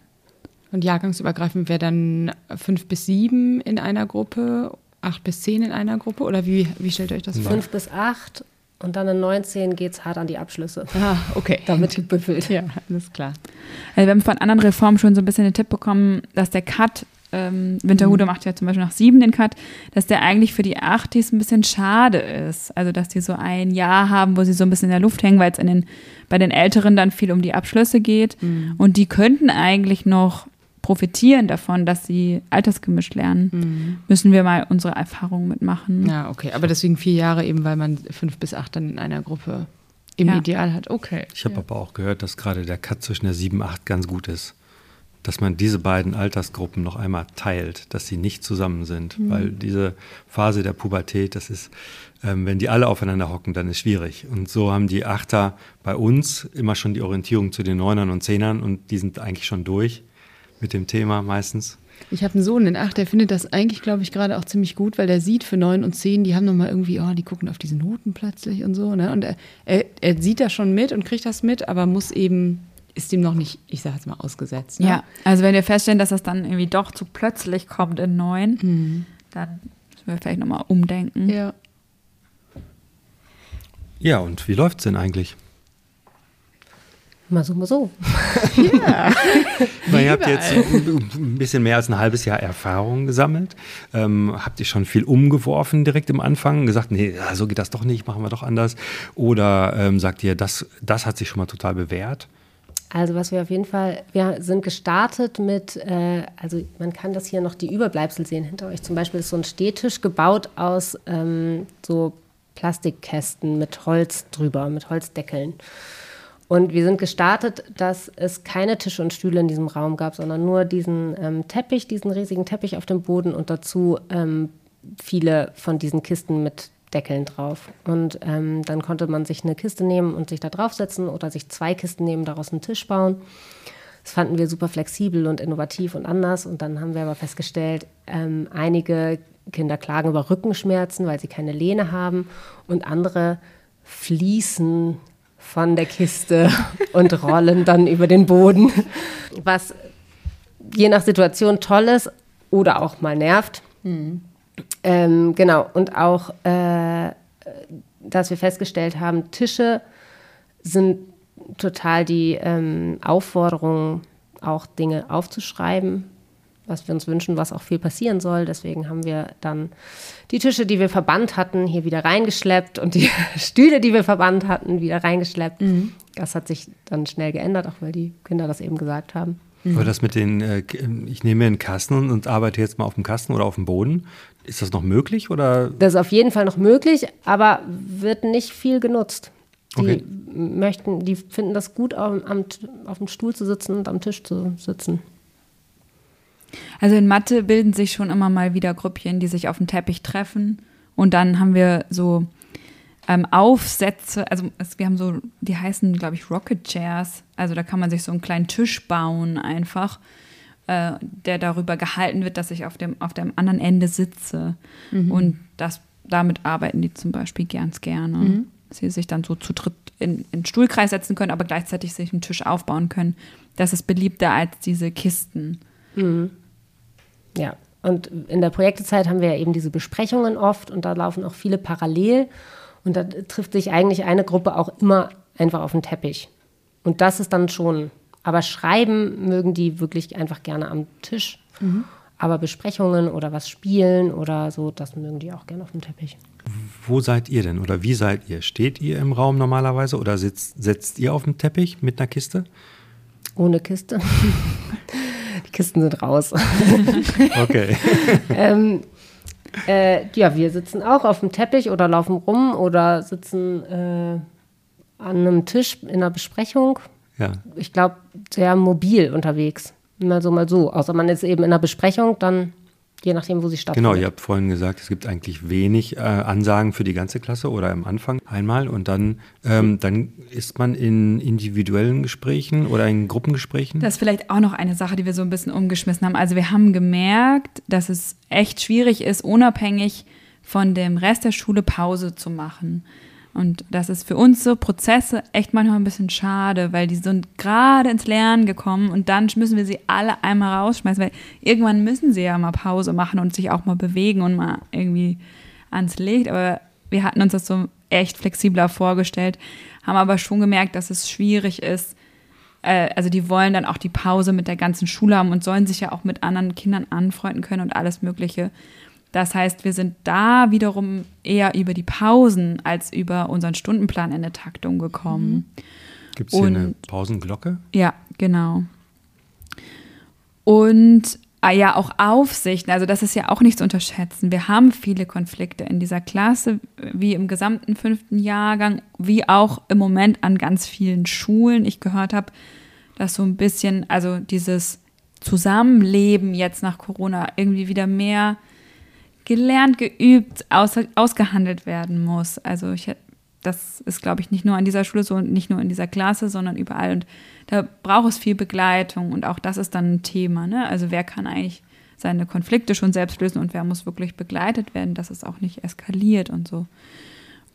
Und jahrgangsübergreifend wäre dann fünf bis sieben in einer Gruppe, acht bis zehn in einer Gruppe? Oder wie, wie stellt ihr euch das vor? Fünf bis acht und dann in 19 geht es hart an die Abschlüsse. Ah, okay. Damit gebüffelt. Ja, alles klar. Also wir haben von anderen Reformen schon so ein bisschen den Tipp bekommen, dass der Cut, ähm, Winterhude macht ja zum Beispiel nach sieben den Cut, dass der eigentlich für die Achtis ein bisschen schade ist. Also dass die so ein Jahr haben, wo sie so ein bisschen in der Luft hängen, weil es den, bei den Älteren dann viel um die Abschlüsse geht. Und die könnten eigentlich noch profitieren davon, dass sie altersgemischt lernen. Müssen wir mal unsere Erfahrungen mitmachen. Ja, okay. Aber deswegen vier Jahre eben, weil man fünf bis acht dann in einer Gruppe im Ja. Ideal hat. Okay. Ich habe aber auch gehört, dass gerade der Cut zwischen der 7 8 ganz gut ist. Dass man diese beiden Altersgruppen noch einmal teilt, dass sie nicht zusammen sind. Mhm. Weil diese Phase der Pubertät, das ist, ähm, wenn die alle aufeinander hocken, dann ist schwierig. Und so haben die Achter bei uns immer schon die Orientierung zu den Neunern und Zehnern und die sind eigentlich schon durch mit dem Thema meistens. Ich habe einen Sohn in acht, der findet das eigentlich, glaube ich, gerade auch ziemlich gut, weil der sieht für neun und zehn, die haben nochmal irgendwie, oh, die gucken auf diese Noten plötzlich und so. Ne? Und er, er, er sieht das schon mit und kriegt das mit, aber muss eben, ist ihm noch nicht, ich sage jetzt mal, ausgesetzt. Ne? Ja, also wenn wir feststellen, dass das dann irgendwie doch zu plötzlich kommt in neun, dann müssen wir vielleicht nochmal umdenken. Ja. Ja, und wie läuft's denn eigentlich? Mal so, mal so. Weil [laughs] ihr habt jetzt ein bisschen mehr als ein halbes Jahr Erfahrung gesammelt. Ähm, habt ihr schon viel umgeworfen direkt im Anfang? Gesagt, nee, ja, so geht das doch nicht, machen wir doch anders. Oder ähm, sagt ihr, das, das hat sich schon mal total bewährt? Also was wir auf jeden Fall, wir sind gestartet mit, äh, also man kann das hier noch die Überbleibsel sehen hinter euch. Zum Beispiel ist so ein Stehtisch gebaut aus ähm, so Plastikkästen mit Holz drüber, mit Holzdeckeln. Und wir sind gestartet, dass es keine Tische und Stühle in diesem Raum gab, sondern nur diesen ähm, Teppich, diesen riesigen Teppich auf dem Boden und dazu ähm, viele von diesen Kisten mit Deckeln drauf. Und ähm, dann konnte man sich eine Kiste nehmen und sich da draufsetzen oder sich zwei Kisten nehmen, daraus einen Tisch bauen. Das fanden wir super flexibel und innovativ und anders. Und dann haben wir aber festgestellt, ähm, einige Kinder klagen über Rückenschmerzen, weil sie keine Lehne haben und andere fließen von der Kiste und rollen dann über den Boden, was je nach Situation toll ist oder auch mal nervt. Ähm, genau, und auch, äh, dass wir festgestellt haben, Tische sind total die ähm, Aufforderung, auch Dinge aufzuschreiben. Was wir uns wünschen, was auch viel passieren soll. Deswegen haben wir dann die Tische, die wir verbannt hatten, hier wieder reingeschleppt und die [laughs] Stühle, die wir verbannt hatten, wieder reingeschleppt. Mhm. Das hat sich dann schnell geändert, auch weil die Kinder das eben gesagt haben. Aber das mit den, äh, ich nehme mir einen Kasten und arbeite jetzt mal auf dem Kasten oder auf dem Boden, ist das noch möglich oder? Das ist auf jeden Fall noch möglich, aber wird nicht viel genutzt. Die okay. möchten, die finden das gut, auf, am, auf dem Stuhl zu sitzen und am Tisch zu sitzen. Also in Mathe bilden sich schon immer mal wieder Grüppchen, die sich auf dem Teppich treffen. Und dann haben wir so ähm, Aufsätze, also es, wir haben so, die heißen, glaube ich, Rocket Chairs. Also da kann man sich so einen kleinen Tisch bauen einfach, äh, der darüber gehalten wird, dass ich auf dem, auf dem anderen Ende sitze. Mhm. Und das, damit arbeiten die zum Beispiel ganz gerne. Mhm. Dass sie sich dann so zu dritt in, in den Stuhlkreis setzen können, aber gleichzeitig sich einen Tisch aufbauen können. Das ist beliebter als diese Kisten. Mhm. Ja, und in der Projektezeit haben wir ja eben diese Besprechungen oft und da laufen auch viele parallel. Und da trifft sich eigentlich eine Gruppe auch immer einfach auf den Teppich. Und das ist dann schon. Aber schreiben mögen die wirklich einfach gerne am Tisch. Mhm. Aber Besprechungen oder was spielen oder so, das mögen die auch gerne auf dem Teppich. Wo seid ihr denn oder wie seid ihr? Steht ihr im Raum normalerweise oder sitzt, setzt ihr auf dem Teppich mit einer Kiste? Ohne Kiste. [laughs] die Kisten sind raus. [laughs] okay. ähm, äh, ja, wir sitzen auch auf dem Teppich oder laufen rum oder sitzen äh, an einem Tisch in einer Besprechung. Ja. Ich glaube, sehr mobil unterwegs. Mal so, mal so. Außer man ist eben in einer Besprechung, dann je nachdem, wo sie stattfindet. Genau, ihr habt vorhin gesagt, es gibt eigentlich wenig äh, Ansagen für die ganze Klasse oder am Anfang einmal und dann, ähm, dann ist man in individuellen Gesprächen oder in Gruppengesprächen. Das ist vielleicht auch noch eine Sache, die wir so ein bisschen umgeschmissen haben. Also wir haben gemerkt, dass es echt schwierig ist, unabhängig von dem Rest der Schule Pause zu machen. Und das ist für uns so Prozesse echt manchmal ein bisschen schade, weil die sind gerade ins Lernen gekommen und dann müssen wir sie alle einmal rausschmeißen, weil irgendwann müssen sie ja mal Pause machen und sich auch mal bewegen und mal irgendwie ans Licht. Aber wir hatten uns das so echt flexibler vorgestellt, haben aber schon gemerkt, dass es schwierig ist. Äh, also die wollen dann auch die Pause mit der ganzen Schule haben und sollen sich ja auch mit anderen Kindern anfreunden können und alles Mögliche. Das heißt, wir sind da wiederum eher über die Pausen als über unseren Stundenplan in der Taktung gekommen. Mhm. Gibt es hier eine Pausenglocke? Ja, genau. Und ah ja, auch Aufsichten, also das ist ja auch nicht zu unterschätzen. Wir haben viele Konflikte in dieser Klasse, wie im gesamten fünften Jahrgang, wie auch im Moment an ganz vielen Schulen. Ich gehört habe, dass so ein bisschen, also dieses Zusammenleben jetzt nach Corona irgendwie wieder mehr gelernt, geübt, aus, ausgehandelt werden muss. Also ich, das ist, glaube ich, nicht nur an dieser Schule so und nicht nur in dieser Klasse, sondern überall. Und da braucht es viel Begleitung und auch das ist dann ein Thema. Ne? Also wer kann eigentlich seine Konflikte schon selbst lösen und wer muss wirklich begleitet werden, dass es auch nicht eskaliert und so.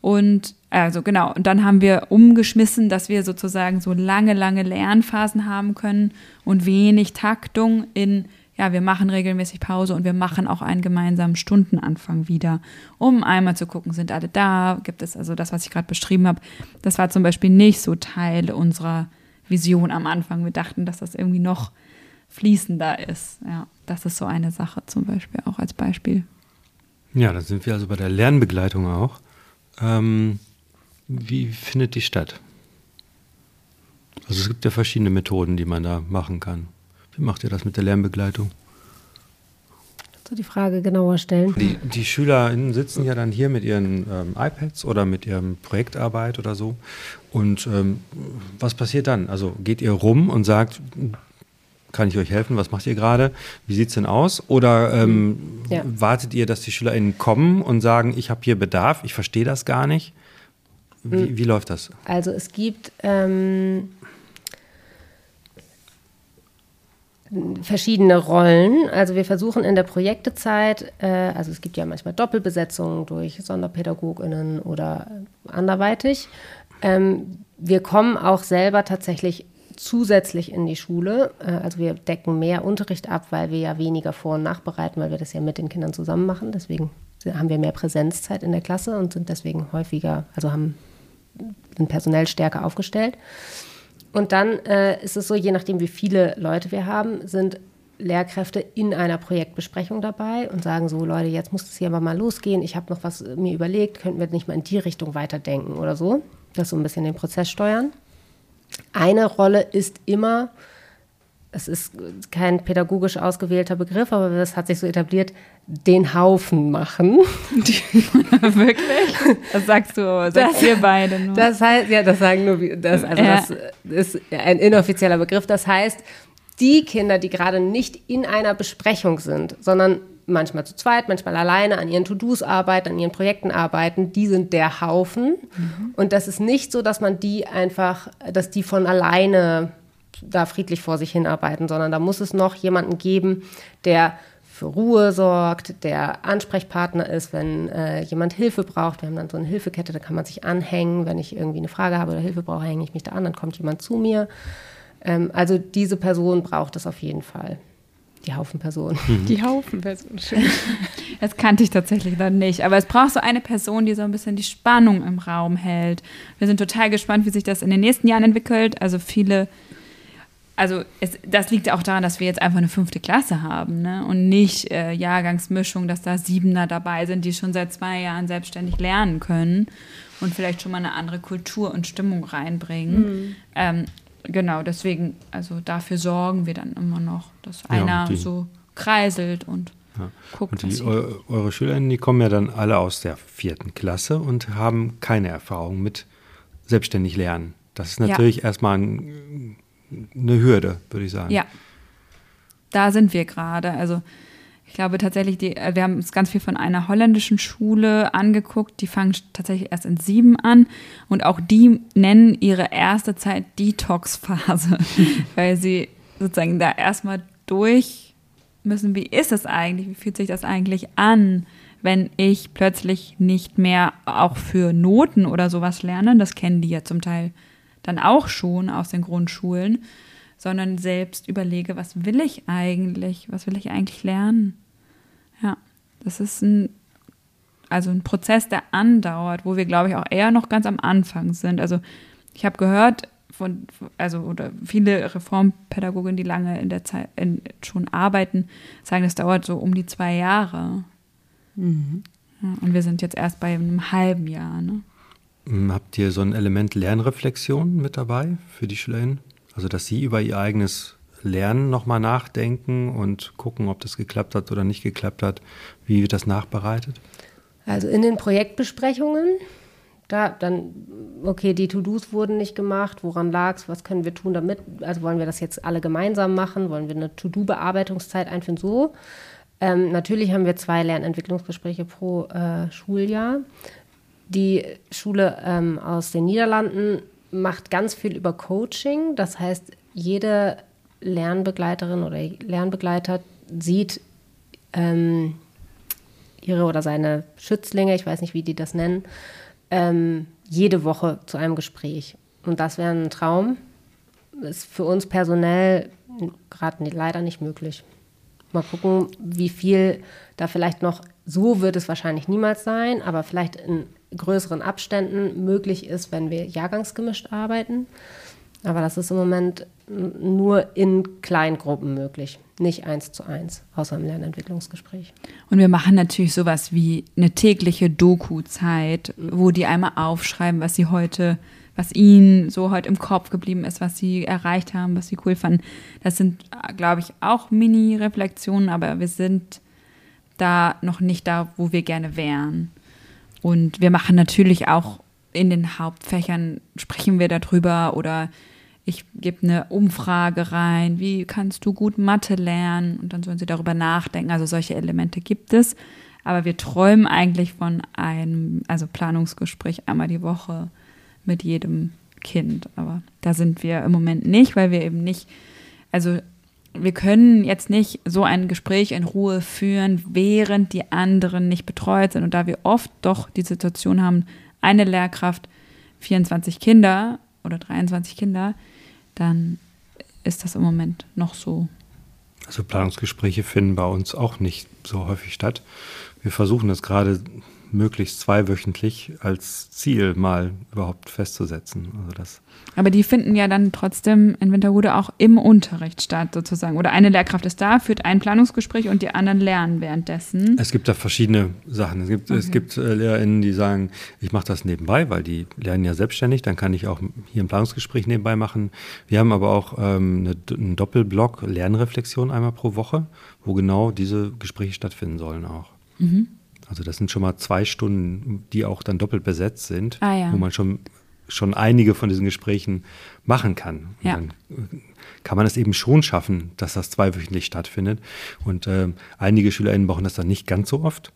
Und also genau, und dann haben wir umgeschmissen, dass wir sozusagen so lange, lange Lernphasen haben können und wenig Taktung in ja, wir machen regelmäßig Pause und wir machen auch einen gemeinsamen Stundenanfang wieder, um einmal zu gucken, sind alle da, gibt es also das, was ich gerade beschrieben habe, das war zum Beispiel nicht so Teil unserer Vision am Anfang. Wir dachten, dass das irgendwie noch fließender ist. Ja, das ist so eine Sache zum Beispiel auch als Beispiel. Ja, da sind wir also bei der Lernbegleitung auch. Ähm, wie findet die statt? Also es gibt ja verschiedene Methoden, die man da machen kann. Wie macht ihr das mit der Lernbegleitung? So die Frage genauer stellen. Die, die SchülerInnen sitzen ja dann hier mit ihren ähm, iPads oder mit ihrem Projektarbeit oder so. Und ähm, was passiert dann? Also geht ihr rum und sagt, kann ich euch helfen? Was macht ihr gerade? Wie sieht es denn aus? Oder ähm, ja. wartet ihr, dass die SchülerInnen kommen und sagen, ich habe hier Bedarf, ich verstehe das gar nicht? Wie, hm. wie, läuft das? Also es gibt ähm, verschiedene Rollen. Also wir versuchen in der Projektezeit, äh, also es gibt ja manchmal Doppelbesetzungen durch Sonderpädagoginnen oder anderweitig. Ähm, wir kommen auch selber tatsächlich zusätzlich in die Schule. Äh, also wir decken mehr Unterricht ab, weil wir ja weniger vor- und nachbereiten, weil wir das ja mit den Kindern zusammen machen. Deswegen haben wir mehr Präsenzzeit in der Klasse und sind deswegen häufiger, also haben, sind personell stärker aufgestellt. Und dann äh, ist es so, je nachdem, wie viele Leute wir haben, sind Lehrkräfte in einer Projektbesprechung dabei und sagen so, Leute, jetzt muss es hier aber mal losgehen. Ich habe noch was mir überlegt, könnten wir nicht mal in die Richtung weiterdenken oder so. Das so ein bisschen den Prozess steuern. Eine Rolle ist immer, es ist kein pädagogisch ausgewählter Begriff, aber das hat sich so etabliert, den Haufen machen. [laughs] Wirklich? Das sagst du, sagst wir beide nur. Das heißt, ja, das sagen nur. Das, also Ja. das ist ein inoffizieller Begriff. Das heißt, die Kinder, die gerade nicht in einer Besprechung sind, sondern manchmal zu zweit, manchmal alleine an ihren To-Dos arbeiten, an ihren Projekten arbeiten, die sind der Haufen. Und das ist nicht so, dass man die einfach, dass die von alleine da friedlich vor sich hinarbeiten, sondern da muss es noch jemanden geben, der für Ruhe sorgt, der Ansprechpartner ist, wenn äh, jemand Hilfe braucht. Wir haben dann so eine Hilfekette, da kann man sich anhängen. Wenn ich irgendwie eine Frage habe oder Hilfe brauche, hänge ich mich da an, dann kommt jemand zu mir. Ähm, also diese Person braucht es auf jeden Fall. Die Haufenperson. Die Haufenversion. Schön. [laughs] Das kannte ich tatsächlich noch nicht. Aber es braucht so eine Person, die so ein bisschen die Spannung im Raum hält. Wir sind total gespannt, wie sich das in den nächsten Jahren entwickelt. Also viele, also es, das liegt auch daran, dass wir jetzt einfach eine fünfte Klasse haben ne? und nicht äh, Jahrgangsmischung, dass da Siebener dabei sind, die schon seit zwei Jahren selbstständig lernen können und vielleicht schon mal eine andere Kultur und Stimmung reinbringen. Ähm, genau, deswegen, also dafür sorgen wir dann immer noch, dass Ja, einer die- so kreiselt und Ja. guckt, Und die, eu, eure SchülerInnen, die kommen ja dann alle aus der vierten Klasse und haben keine Erfahrung mit selbstständig lernen. Das ist Ja. natürlich erstmal ein, eine Hürde, würde ich sagen. Ja, da sind wir gerade. Also ich glaube tatsächlich, die, äh, wir haben uns ganz viel von einer holländischen Schule angeguckt. Die fangen tatsächlich erst in sieben an und auch die nennen ihre erste Zeit Detox-Phase, [laughs] weil sie sozusagen da erstmal durch müssen. Wie ist es eigentlich? Wie fühlt sich das eigentlich an? Wenn ich plötzlich nicht mehr auch für Noten oder sowas lerne, das kennen die ja zum Teil dann auch schon aus den Grundschulen, sondern selbst überlege, was will ich eigentlich? Was will ich eigentlich lernen? Ja, das ist ein, also ein Prozess, der andauert, wo wir, glaube ich, auch eher noch ganz am Anfang sind. Also ich habe gehört von, also oder viele Reformpädagogen, die lange in der Zeit in, schon arbeiten, sagen, das dauert so um die zwei Jahre. Ja, und wir sind jetzt erst bei einem halben Jahr. Ne? Ähm, Habt ihr so ein Element Lernreflexion mit dabei für die SchülerInnen? Also, dass sie über ihr eigenes Lernen nochmal nachdenken und gucken, ob das geklappt hat oder nicht geklappt hat. Wie wird das nachbereitet? Also in den Projektbesprechungen, da dann, okay, die To-Dos wurden nicht gemacht, woran lag es, was können wir tun damit? Also wollen wir das jetzt alle gemeinsam machen? Wollen wir eine To-Do-Bearbeitungszeit einführen? So. Ähm, natürlich haben wir zwei Lernentwicklungsgespräche pro äh, Schuljahr. Die Schule ähm, aus den Niederlanden macht ganz viel über Coaching. Das heißt, jede Lernbegleiterin oder Lernbegleiter sieht ähm, ihre oder seine Schützlinge, ich weiß nicht, wie die das nennen, ähm, jede Woche zu einem Gespräch. Und das wäre ein Traum. Ist für uns personell gerade leider nicht möglich. Mal gucken, wie viel da vielleicht noch, so wird es wahrscheinlich niemals sein, aber vielleicht in größeren Abständen möglich ist, wenn wir jahrgangsgemischt arbeiten. Aber das ist im Moment nur in Kleingruppen möglich, nicht eins zu eins, außer im Lernentwicklungsgespräch. Und wir machen natürlich sowas wie eine tägliche Doku-Zeit, wo die einmal aufschreiben, was sie heute, was ihnen so heute im Kopf geblieben ist, was sie erreicht haben, was sie cool fanden. Das sind, glaube ich, auch Mini-Reflexionen, aber wir sind da noch nicht da, wo wir gerne wären. Und wir machen natürlich auch in den Hauptfächern, sprechen wir darüber oder ich gebe eine Umfrage rein, wie kannst du gut Mathe lernen? Und dann sollen sie darüber nachdenken. Also solche Elemente gibt es. Aber wir träumen eigentlich von einem, also Planungsgespräch einmal die Woche mit jedem Kind. Aber da sind wir im Moment nicht, weil wir eben nicht, also wir können jetzt nicht so ein Gespräch in Ruhe führen, während die anderen nicht betreut sind. Und da wir oft doch die Situation haben, eine Lehrkraft, 24 Kinder oder 23 Kinder, dann ist das im Moment noch so. Also Planungsgespräche finden bei uns auch nicht so häufig statt. Wir versuchen das gerade möglichst zweiwöchentlich als Ziel mal überhaupt festzusetzen. Also das Aber die finden ja dann trotzdem in Winterhude auch im Unterricht statt, sozusagen. Oder eine Lehrkraft ist da, führt ein Planungsgespräch und die anderen lernen währenddessen. Es gibt da verschiedene Sachen. Es gibt, es gibt äh, LehrerInnen, die sagen, ich mache das nebenbei, weil die lernen ja selbstständig, dann kann ich auch hier ein Planungsgespräch nebenbei machen. Wir haben aber auch ähm, eine, einen Doppelblock Lernreflexion einmal pro Woche, wo genau diese Gespräche stattfinden sollen auch. Also das sind schon mal zwei Stunden, die auch dann doppelt besetzt sind, Ah, ja. wo man schon, schon einige von diesen Gesprächen machen kann. Und Ja. Dann äh, kann man es eben schon schaffen, dass das zweiwöchentlich stattfindet. Und ähm, einige SchülerInnen brauchen das dann nicht ganz so oft.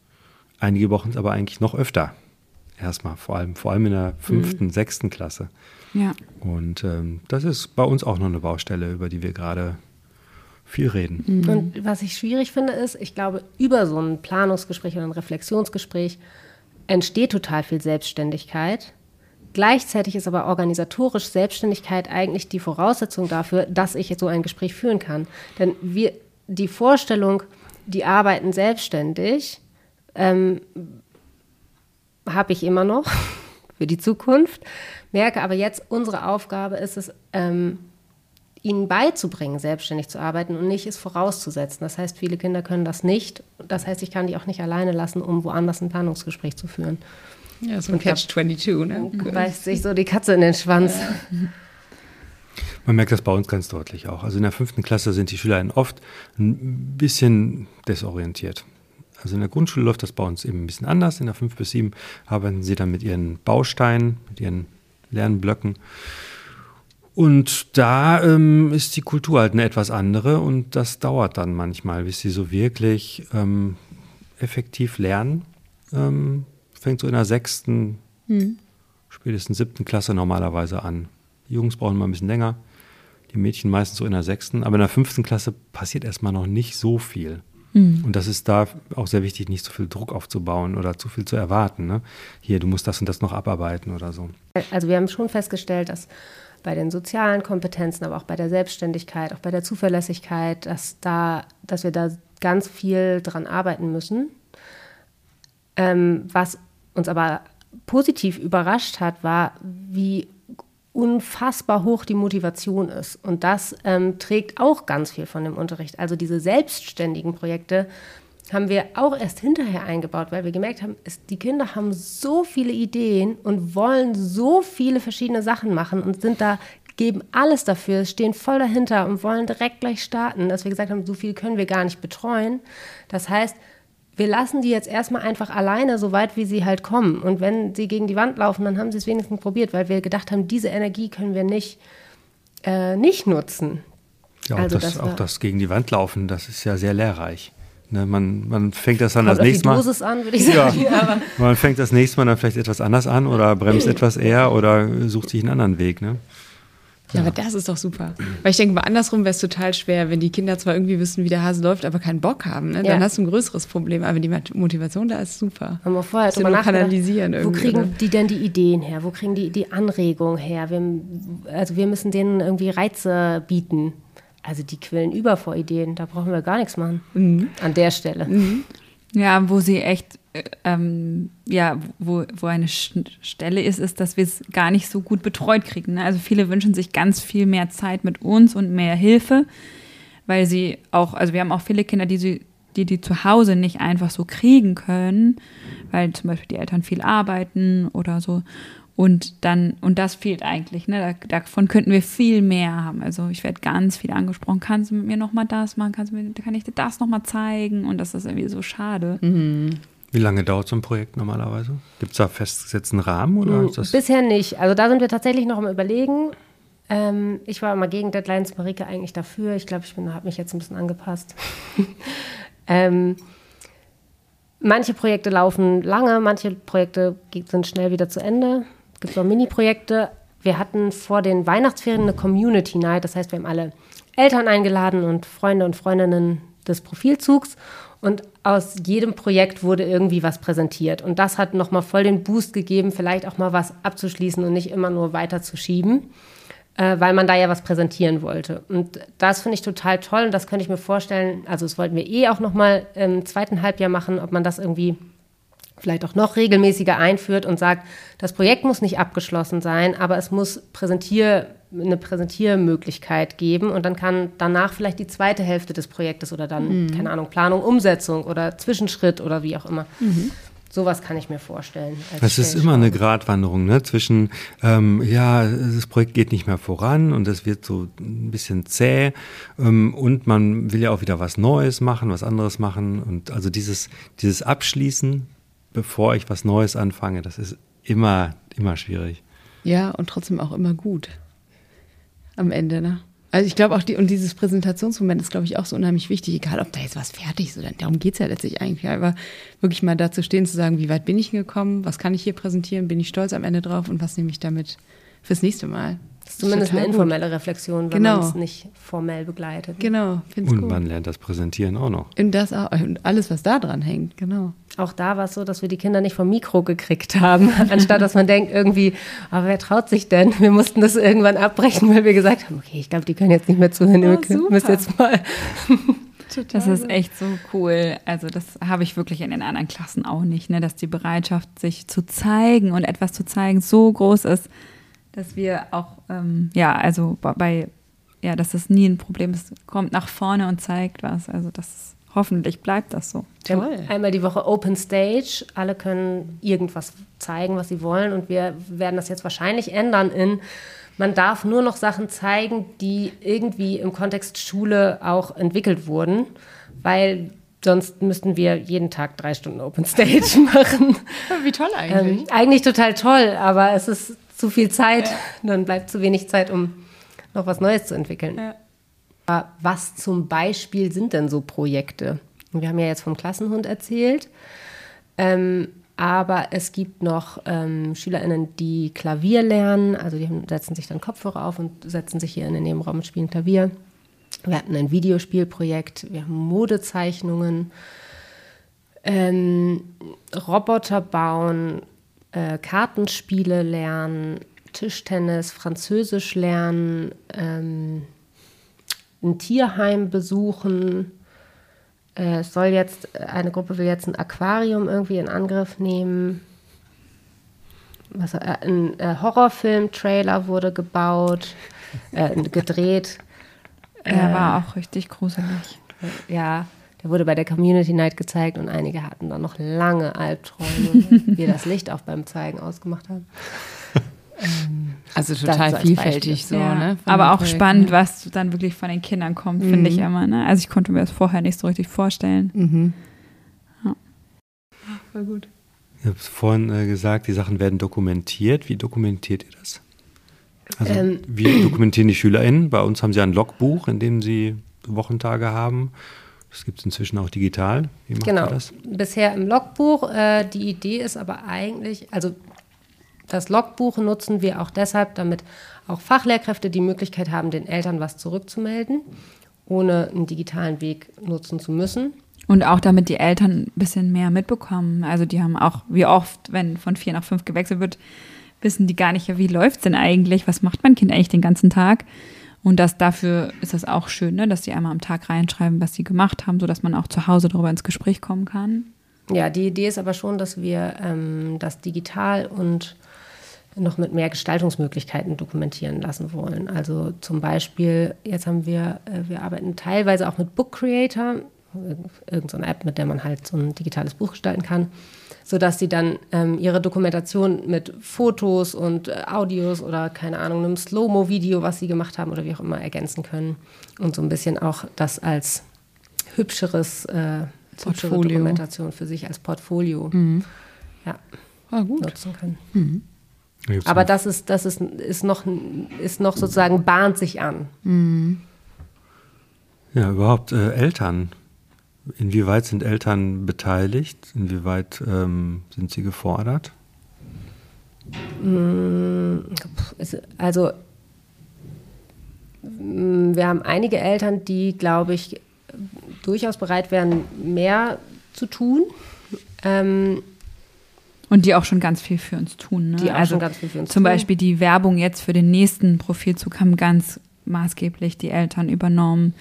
Einige brauchen es aber eigentlich noch öfter. Erstmal, vor allem, vor allem in der fünften, sechsten Klasse. Ja. Und ähm, das ist bei uns auch noch eine Baustelle, über die wir gerade viel reden. Und was ich schwierig finde, ist, ich glaube, über so ein Planungsgespräch oder ein Reflexionsgespräch entsteht total viel Selbstständigkeit. Gleichzeitig ist aber organisatorisch Selbstständigkeit eigentlich die Voraussetzung dafür, dass ich jetzt so ein Gespräch führen kann. Denn wir, die Vorstellung, die arbeiten selbstständig, ähm, habe ich immer noch [laughs] für die Zukunft. Merke aber jetzt, unsere Aufgabe ist es, ähm, ihnen beizubringen, selbstständig zu arbeiten und nicht es vorauszusetzen. Das heißt, viele Kinder können das nicht. Das heißt, ich kann die auch nicht alleine lassen, um woanders ein Planungsgespräch zu führen. Ja, so ein Und ich hab- Catch-22, ne? Beißt sich so die Katze in den Schwanz. [laughs] Man merkt das bei uns ganz deutlich auch. Also in der fünften Klasse sind die SchülerInnen oft ein bisschen desorientiert. Also in der Grundschule läuft das bei uns eben ein bisschen anders. In der fünf bis sieben arbeiten sie dann mit ihren Bausteinen, mit ihren Lernblöcken. Und da ähm, ist die Kultur halt eine etwas andere und das dauert dann manchmal, bis sie so wirklich ähm, effektiv lernen. Ähm, fängt so in der sechsten, spätestens siebten Klasse normalerweise an. Die Jungs brauchen mal ein bisschen länger, die Mädchen meistens so in der sechsten, aber in der fünften Klasse passiert erstmal noch nicht so viel. Und das ist da auch sehr wichtig, nicht so viel Druck aufzubauen oder zu viel zu erwarten. Ne? Hier, du musst das und das noch abarbeiten oder so. Also wir haben schon festgestellt, dass bei den sozialen Kompetenzen, aber auch bei der Selbstständigkeit, auch bei der Zuverlässigkeit, dass, da, dass wir da ganz viel dran arbeiten müssen. Ähm, was uns aber positiv überrascht hat, war, wie unfassbar hoch die Motivation ist. Und das ähm, trägt auch ganz viel von dem Unterricht. Also diese selbstständigen Projekte haben wir auch erst hinterher eingebaut, weil wir gemerkt haben, es, die Kinder haben so viele Ideen und wollen so viele verschiedene Sachen machen und sind da, geben alles dafür, stehen voll dahinter und wollen direkt gleich starten, dass wir gesagt haben, so viel können wir gar nicht betreuen. Das heißt, wir lassen die jetzt erstmal einfach alleine, so weit wie sie halt kommen. Und wenn sie gegen die Wand laufen, dann haben sie es wenigstens probiert, weil wir gedacht haben, diese Energie können wir nicht, äh, nicht nutzen. Ja, auch, Also das, das auch das gegen die Wand laufen, das ist ja sehr lehrreich. Ne, man, man fängt das dann Kommt das nächste Mal. Dosis an, würde ich sagen. [laughs] Aber Man fängt das nächste Mal dann vielleicht etwas anders an oder bremst etwas eher oder sucht sich einen anderen Weg. Ne? Ja, aber das ist doch super. Weil ich denke mal, andersrum wäre es total schwer, wenn die Kinder zwar irgendwie wissen, wie der Hase läuft, aber keinen Bock haben. Ne? Dann Ja. hast du ein größeres Problem. Aber die Motivation da ist, super. haben wir vorher drüber nur nachgedacht, kanalisieren wo kriegen oder? die denn die Ideen her? Wo kriegen die die Anregung her? Wir, also wir müssen denen irgendwie Reize bieten. Also die quillen über vor Ideen, da brauchen wir gar nichts machen. Mhm. An der Stelle. Ja, wo sie echt, äh, ähm, ja, wo, wo eine Stelle ist, ist, dass wir es gar nicht so gut betreut kriegen. Ne? Also viele wünschen sich ganz viel mehr Zeit mit uns und mehr Hilfe, weil sie auch, also wir haben auch viele Kinder, die sie, die, die zu Hause nicht einfach so kriegen können, weil zum Beispiel die Eltern viel arbeiten oder so. Und dann, und das fehlt eigentlich, ne? Da, davon könnten wir viel mehr haben. Also ich werde ganz viel angesprochen, kannst du mit mir nochmal das machen, kannst du mir, kann ich dir das nochmal zeigen? Und das ist irgendwie so schade. Wie lange dauert so ein Projekt normalerweise? Gibt es da festgesetzten Rahmen oder ist das? Bisher nicht. Also da sind wir tatsächlich noch am Überlegen. Ähm, ich war immer gegen Deadlines, Marike eigentlich dafür. Ich glaube, ich habe mich jetzt ein bisschen angepasst. [laughs] ähm, manche Projekte laufen lange, manche Projekte sind schnell wieder zu Ende. Es gibt so Mini-Projekte. Wir hatten vor den Weihnachtsferien eine Community Night. Das heißt, wir haben alle Eltern eingeladen und Freunde und Freundinnen des Profilzugs. Und aus jedem Projekt wurde irgendwie was präsentiert. Und das hat nochmal voll den Boost gegeben, vielleicht auch mal was abzuschließen und nicht immer nur weiterzuschieben, äh, weil man da ja was präsentieren wollte. Und das finde ich total toll und das könnte ich mir vorstellen, also das wollten wir eh auch nochmal im zweiten Halbjahr machen, ob man das irgendwie vielleicht auch noch regelmäßiger einführt und sagt, das Projekt muss nicht abgeschlossen sein, aber es muss Präsentier, eine Präsentiermöglichkeit geben und dann kann danach vielleicht die zweite Hälfte des Projektes oder dann, mhm. keine Ahnung, Planung, Umsetzung oder Zwischenschritt oder wie auch immer. Mhm. Sowas kann ich mir vorstellen. Das ist immer eine Gratwanderung ne? zwischen, ähm, ja, das Projekt geht nicht mehr voran und es wird so ein bisschen zäh ähm, und man will ja auch wieder was Neues machen, was anderes machen und also dieses, dieses Abschließen bevor ich was Neues anfange. Das ist immer, immer schwierig. Ja, und trotzdem auch immer gut. Am Ende, ne? Also ich glaube auch, die, und dieses Präsentationsmoment ist, glaube ich, auch so unheimlich wichtig, egal ob da jetzt was fertig ist oder darum geht es ja letztlich eigentlich. Aber wirklich mal dazu stehen, zu sagen, wie weit bin ich gekommen, was kann ich hier präsentieren, bin ich stolz am Ende drauf und was nehme ich damit fürs nächste Mal. Das ist zumindest eine informelle gut. Reflexion, wenn genau. man es nicht formell begleitet. Genau, finde Und gut. man lernt das Präsentieren auch noch. Und, das auch, und alles, was da dran hängt, genau. Auch da war es so, dass wir die Kinder nicht vom Mikro gekriegt haben, [laughs] anstatt dass man denkt irgendwie, aber wer traut sich denn? Wir mussten das irgendwann abbrechen, weil wir gesagt haben, okay, ich glaube, die können jetzt nicht mehr zuhören, oh, wir müssen jetzt mal... [laughs] Das ist echt so cool. Also das habe ich wirklich in den anderen Klassen auch nicht, ne? dass die Bereitschaft, sich zu zeigen und etwas zu zeigen, so groß ist, dass wir auch, ähm, ja, also bei, ja, dass das nie ein Problem ist, kommt nach vorne und zeigt was. Also das hoffentlich bleibt das so. Toll. Einmal die Woche Open Stage, alle können irgendwas zeigen, was sie wollen und wir werden das jetzt wahrscheinlich ändern in man darf nur noch Sachen zeigen, die irgendwie im Kontext Schule auch entwickelt wurden, weil sonst müssten wir jeden Tag drei Stunden Open Stage [laughs] machen. Wie toll eigentlich. Ähm, eigentlich total toll, aber es ist zu viel Zeit, ja. dann bleibt zu wenig Zeit, um noch was Neues zu entwickeln. Ja. Was zum Beispiel sind denn so Projekte? Wir haben ja jetzt vom Klassenhund erzählt, ähm, aber es gibt noch ähm, SchülerInnen, die Klavier lernen, also die setzen sich dann Kopfhörer auf und setzen sich hier in den Nebenraum und spielen Klavier. Wir hatten ein Videospielprojekt, wir haben Modezeichnungen, ähm, Roboter bauen, äh, Kartenspiele lernen, Tischtennis, Französisch lernen, ähm, ein Tierheim besuchen. Äh, es soll jetzt, eine Gruppe will jetzt ein Aquarium irgendwie in Angriff nehmen. Was, äh, ein äh, Horrorfilm-Trailer wurde gebaut, äh, gedreht. [laughs] Er war auch richtig gruselig. Ja, der wurde bei der Community Night gezeigt und einige hatten dann noch lange Albträume, wie wir das Licht auch beim Zeigen ausgemacht haben. Ähm, also total vielfältig so, ja. ne? Aber auch Projekt, spannend, was dann wirklich von den Kindern kommt, mhm. finde ich immer. Ne? Also ich konnte mir das vorher nicht so richtig vorstellen. Mhm. Ja. Voll gut. Ich habe vorhin äh, gesagt, die Sachen werden dokumentiert. Wie dokumentiert ihr das? Also ähm. wie dokumentieren die SchülerInnen? Bei uns haben sie ein Logbuch, in dem sie Wochentage haben. Das gibt es inzwischen auch digital. Wie macht genau. ihr das? Bisher im Logbuch. Äh, die Idee ist aber eigentlich, also das Logbuch nutzen wir auch deshalb, damit auch Fachlehrkräfte die Möglichkeit haben, den Eltern was zurückzumelden, ohne einen digitalen Weg nutzen zu müssen. Und auch damit die Eltern ein bisschen mehr mitbekommen. Also die haben auch, wie oft, wenn von vier nach fünf gewechselt wird, wissen die gar nicht, wie läuft es denn eigentlich? Was macht mein Kind eigentlich den ganzen Tag? Und das dafür ist es auch schön, ne, dass sie einmal am Tag reinschreiben, was sie gemacht haben, sodass man auch zu Hause darüber ins Gespräch kommen kann. Ja, die Idee ist aber schon, dass wir ähm, das digital und noch mit mehr Gestaltungsmöglichkeiten dokumentieren lassen wollen. Also zum Beispiel, jetzt haben wir, äh, wir arbeiten teilweise auch mit Book Creator, irgendeine App, mit der man halt so ein digitales Buch gestalten kann sodass sie dann ähm, ihre Dokumentation mit Fotos und äh, Audios oder keine Ahnung, einem Slow-Mo-Video, was sie gemacht haben oder wie auch immer ergänzen können und so ein bisschen auch das als hübscheres äh, Portfolio. Dokumentation für sich als Portfolio mhm. ja, ah, nutzen können. Mhm. Aber das ist, das ist, ist, noch, ist noch sozusagen, bahnt sich an. Mhm. Ja, überhaupt äh, Eltern Inwieweit sind Eltern beteiligt? Inwieweit ähm, sind sie gefordert? Mm, also mm, wir haben einige Eltern, die, glaube ich, durchaus bereit wären, mehr zu tun. Ähm, und die auch schon ganz viel für uns tun. Ne? Die auch also schon ganz viel für uns Zum tun. Beispiel die Werbung jetzt für den nächsten Profilzug haben ganz maßgeblich die Eltern übernommen.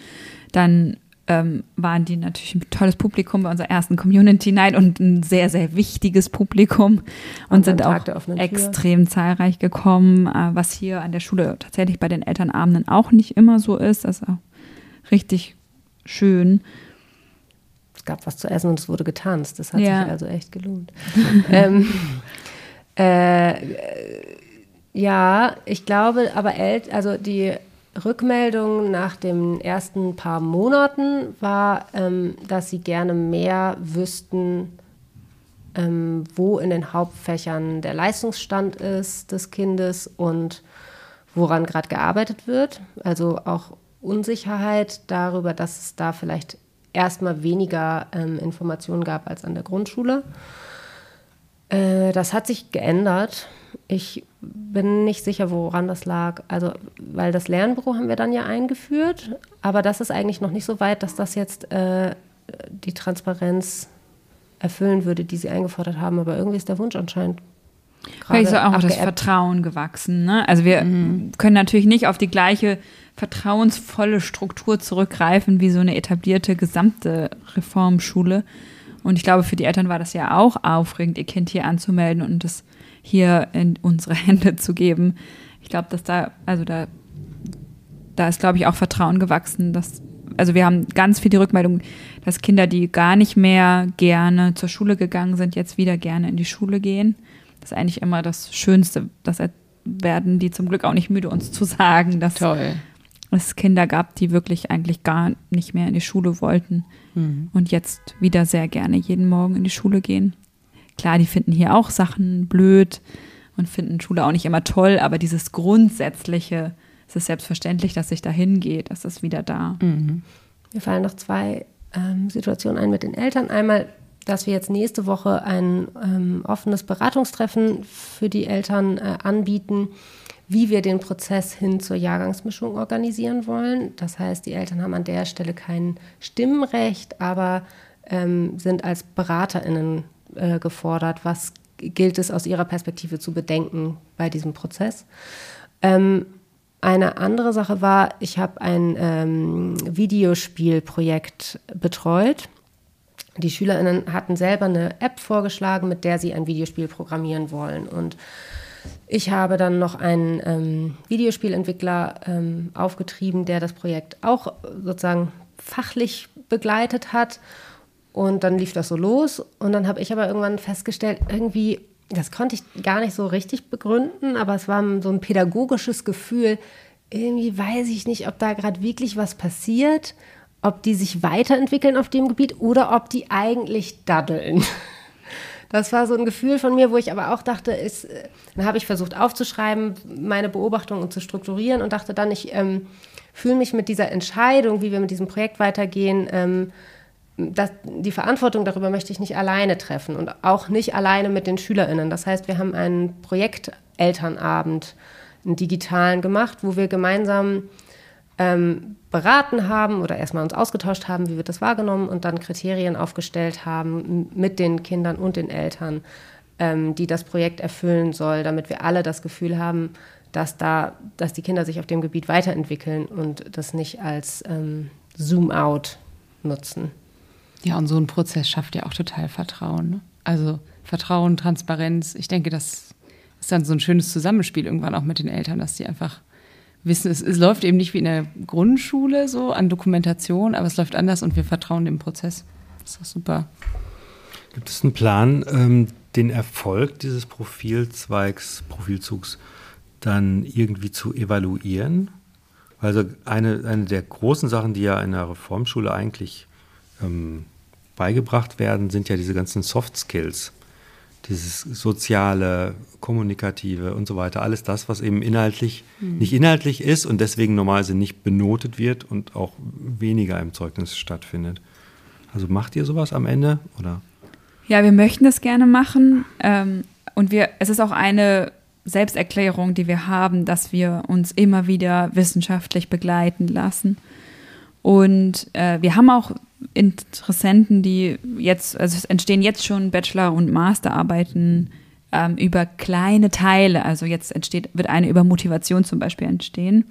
Dann ähm, waren die natürlich ein tolles Publikum bei unserer ersten Community Night und ein sehr, sehr wichtiges Publikum und sind auch extrem zahlreich gekommen, äh, was hier an der Schule tatsächlich bei den Elternabenden auch nicht immer so ist. Das ist auch richtig schön. Es gab was zu essen und es wurde getanzt. Das hat ja. sich also echt gelohnt. [laughs] ähm, äh, ja, ich glaube, aber El also die Rückmeldung nach den ersten paar Monaten war, ähm, dass sie gerne mehr wüssten, ähm, wo in den Hauptfächern der Leistungsstand ist des Kindes und woran gerade gearbeitet wird. Also auch Unsicherheit darüber, dass es da vielleicht erstmal weniger ähm, Informationen gab als an der Grundschule. Äh, das hat sich geändert. Ich bin nicht sicher, woran das lag. Also, weil das Lernbüro haben wir dann ja eingeführt, aber das ist eigentlich noch nicht so weit, dass das jetzt äh, die Transparenz erfüllen würde, die sie eingefordert haben. Aber irgendwie ist der Wunsch anscheinend Vielleicht ist auch abgeappt. das Vertrauen gewachsen. Ne? Also wir mhm. können natürlich nicht auf die gleiche vertrauensvolle Struktur zurückgreifen wie so eine etablierte gesamte Reformschule. Und ich glaube, für die Eltern war das ja auch aufregend, ihr Kind hier anzumelden und es hier in unsere [laughs] Hände zu geben. Ich glaube, dass da, also da, da ist, glaube ich, auch Vertrauen gewachsen, dass, also wir haben ganz viel die Rückmeldung, dass Kinder, die gar nicht mehr gerne zur Schule gegangen sind, jetzt wieder gerne in die Schule gehen. Das ist eigentlich immer das Schönste. Das werden die zum Glück auch nicht müde, uns zu sagen, dass Toll. es Kinder gab, die wirklich eigentlich gar nicht mehr in die Schule wollten mhm. und jetzt wieder sehr gerne jeden Morgen in die Schule gehen. Klar, die finden hier auch Sachen blöd und finden Schule auch nicht immer toll, aber dieses Grundsätzliche, es ist selbstverständlich, dass sich da hingeht, das ist wieder da. Mhm. Mir fallen noch zwei ähm, Situationen ein mit den Eltern. Einmal, dass wir jetzt nächste Woche ein ähm, offenes Beratungstreffen für die Eltern äh, anbieten, wie wir den Prozess hin zur Jahrgangsmischung organisieren wollen. Das heißt, die Eltern haben an der Stelle kein Stimmrecht, aber ähm, sind als BeraterInnen äh, gefordert. Was gilt es aus Ihrer Perspektive zu bedenken bei diesem Prozess? Ähm, eine andere Sache war, ich habe ein ähm, Videospielprojekt betreut. Die SchülerInnen hatten selber eine App vorgeschlagen, mit der sie ein Videospiel programmieren wollen. Und ich habe dann noch einen ähm, Videospielentwickler ähm, aufgetrieben, der das Projekt auch sozusagen fachlich begleitet hat. Und dann lief das so los. Und dann habe ich aber irgendwann festgestellt, irgendwie, das konnte ich gar nicht so richtig begründen, aber es war so ein pädagogisches Gefühl. Irgendwie weiß ich nicht, ob da gerade wirklich was passiert, ob die sich weiterentwickeln auf dem Gebiet oder ob die eigentlich daddeln. [laughs] Das war so ein Gefühl von mir, wo ich aber auch dachte, ist, äh, dann habe ich versucht aufzuschreiben, meine Beobachtungen zu strukturieren und dachte dann, ich ähm, fühle mich mit dieser Entscheidung, wie wir mit diesem Projekt weitergehen, ähm, das, die Verantwortung darüber möchte ich nicht alleine treffen und auch nicht alleine mit den SchülerInnen. Das heißt, wir haben einen Projektelternabend, einen digitalen gemacht, wo wir gemeinsam ähm, beraten haben oder erstmal uns ausgetauscht haben, wie wird das wahrgenommen und dann Kriterien aufgestellt haben mit den Kindern und den Eltern, ähm, die das Projekt erfüllen soll, damit wir alle das Gefühl haben, dass da, dass die Kinder sich auf dem Gebiet weiterentwickeln und das nicht als ähm, Zoom-out nutzen. Ja, und so ein Prozess schafft ja auch total Vertrauen. Ne? Also Vertrauen, Transparenz. Ich denke, das ist dann so ein schönes Zusammenspiel irgendwann auch mit den Eltern, dass die einfach wissen, es, es läuft eben nicht wie in der Grundschule so an Dokumentation, aber es läuft anders und wir vertrauen dem Prozess. Das ist doch super. Gibt es einen Plan, ähm, den Erfolg dieses Profilzweigs, Profilzugs dann irgendwie zu evaluieren? Also eine, eine der großen Sachen, die ja in der Reformschule eigentlich ähm, beigebracht werden, sind ja diese ganzen Soft Skills. Dieses soziale, kommunikative und so weiter. Alles das, was eben inhaltlich mhm. nicht inhaltlich ist und deswegen normalerweise nicht benotet wird und auch weniger im Zeugnis stattfindet. Also macht ihr sowas am Ende oder? Ja, wir möchten das gerne machen. Ähm, und wir, es ist auch eine Selbsterklärung, die wir haben, dass wir uns immer wieder wissenschaftlich begleiten lassen. Und äh, wir haben auch Interessenten, die jetzt, also es entstehen jetzt schon Bachelor- und Masterarbeiten ähm, über kleine Teile. Also jetzt entsteht, wird eine über Motivation zum Beispiel entstehen.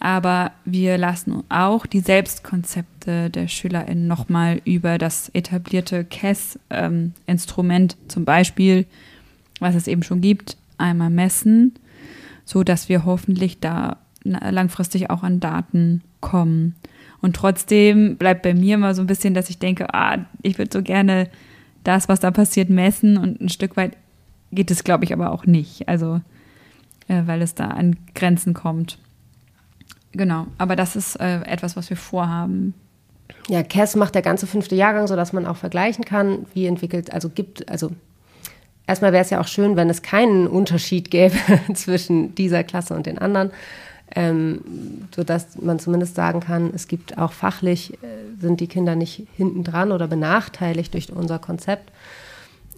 aber wir lassen auch die Selbstkonzepte der SchülerInnen nochmal über das etablierte KESS-Instrument ähm, zum Beispiel, was es eben schon gibt, einmal messen, so dass wir hoffentlich da langfristig auch an Daten kommen. Und trotzdem bleibt bei mir immer so ein bisschen, dass ich denke, ah, ich würde so gerne das, was da passiert, messen und ein Stück weit geht es, glaube ich, aber auch nicht. Also, äh, weil es da an Grenzen kommt. Genau, aber das ist äh, etwas, was wir vorhaben. Ja, CAS macht der ganze fünfte Jahrgang, sodass man auch vergleichen kann, wie entwickelt, also gibt, also erstmal wäre es ja auch schön, wenn es keinen Unterschied gäbe [laughs] zwischen dieser Klasse und den anderen, ähm, sodass man zumindest sagen kann, es gibt auch fachlich, äh, sind die Kinder nicht hinten dran oder benachteiligt durch unser Konzept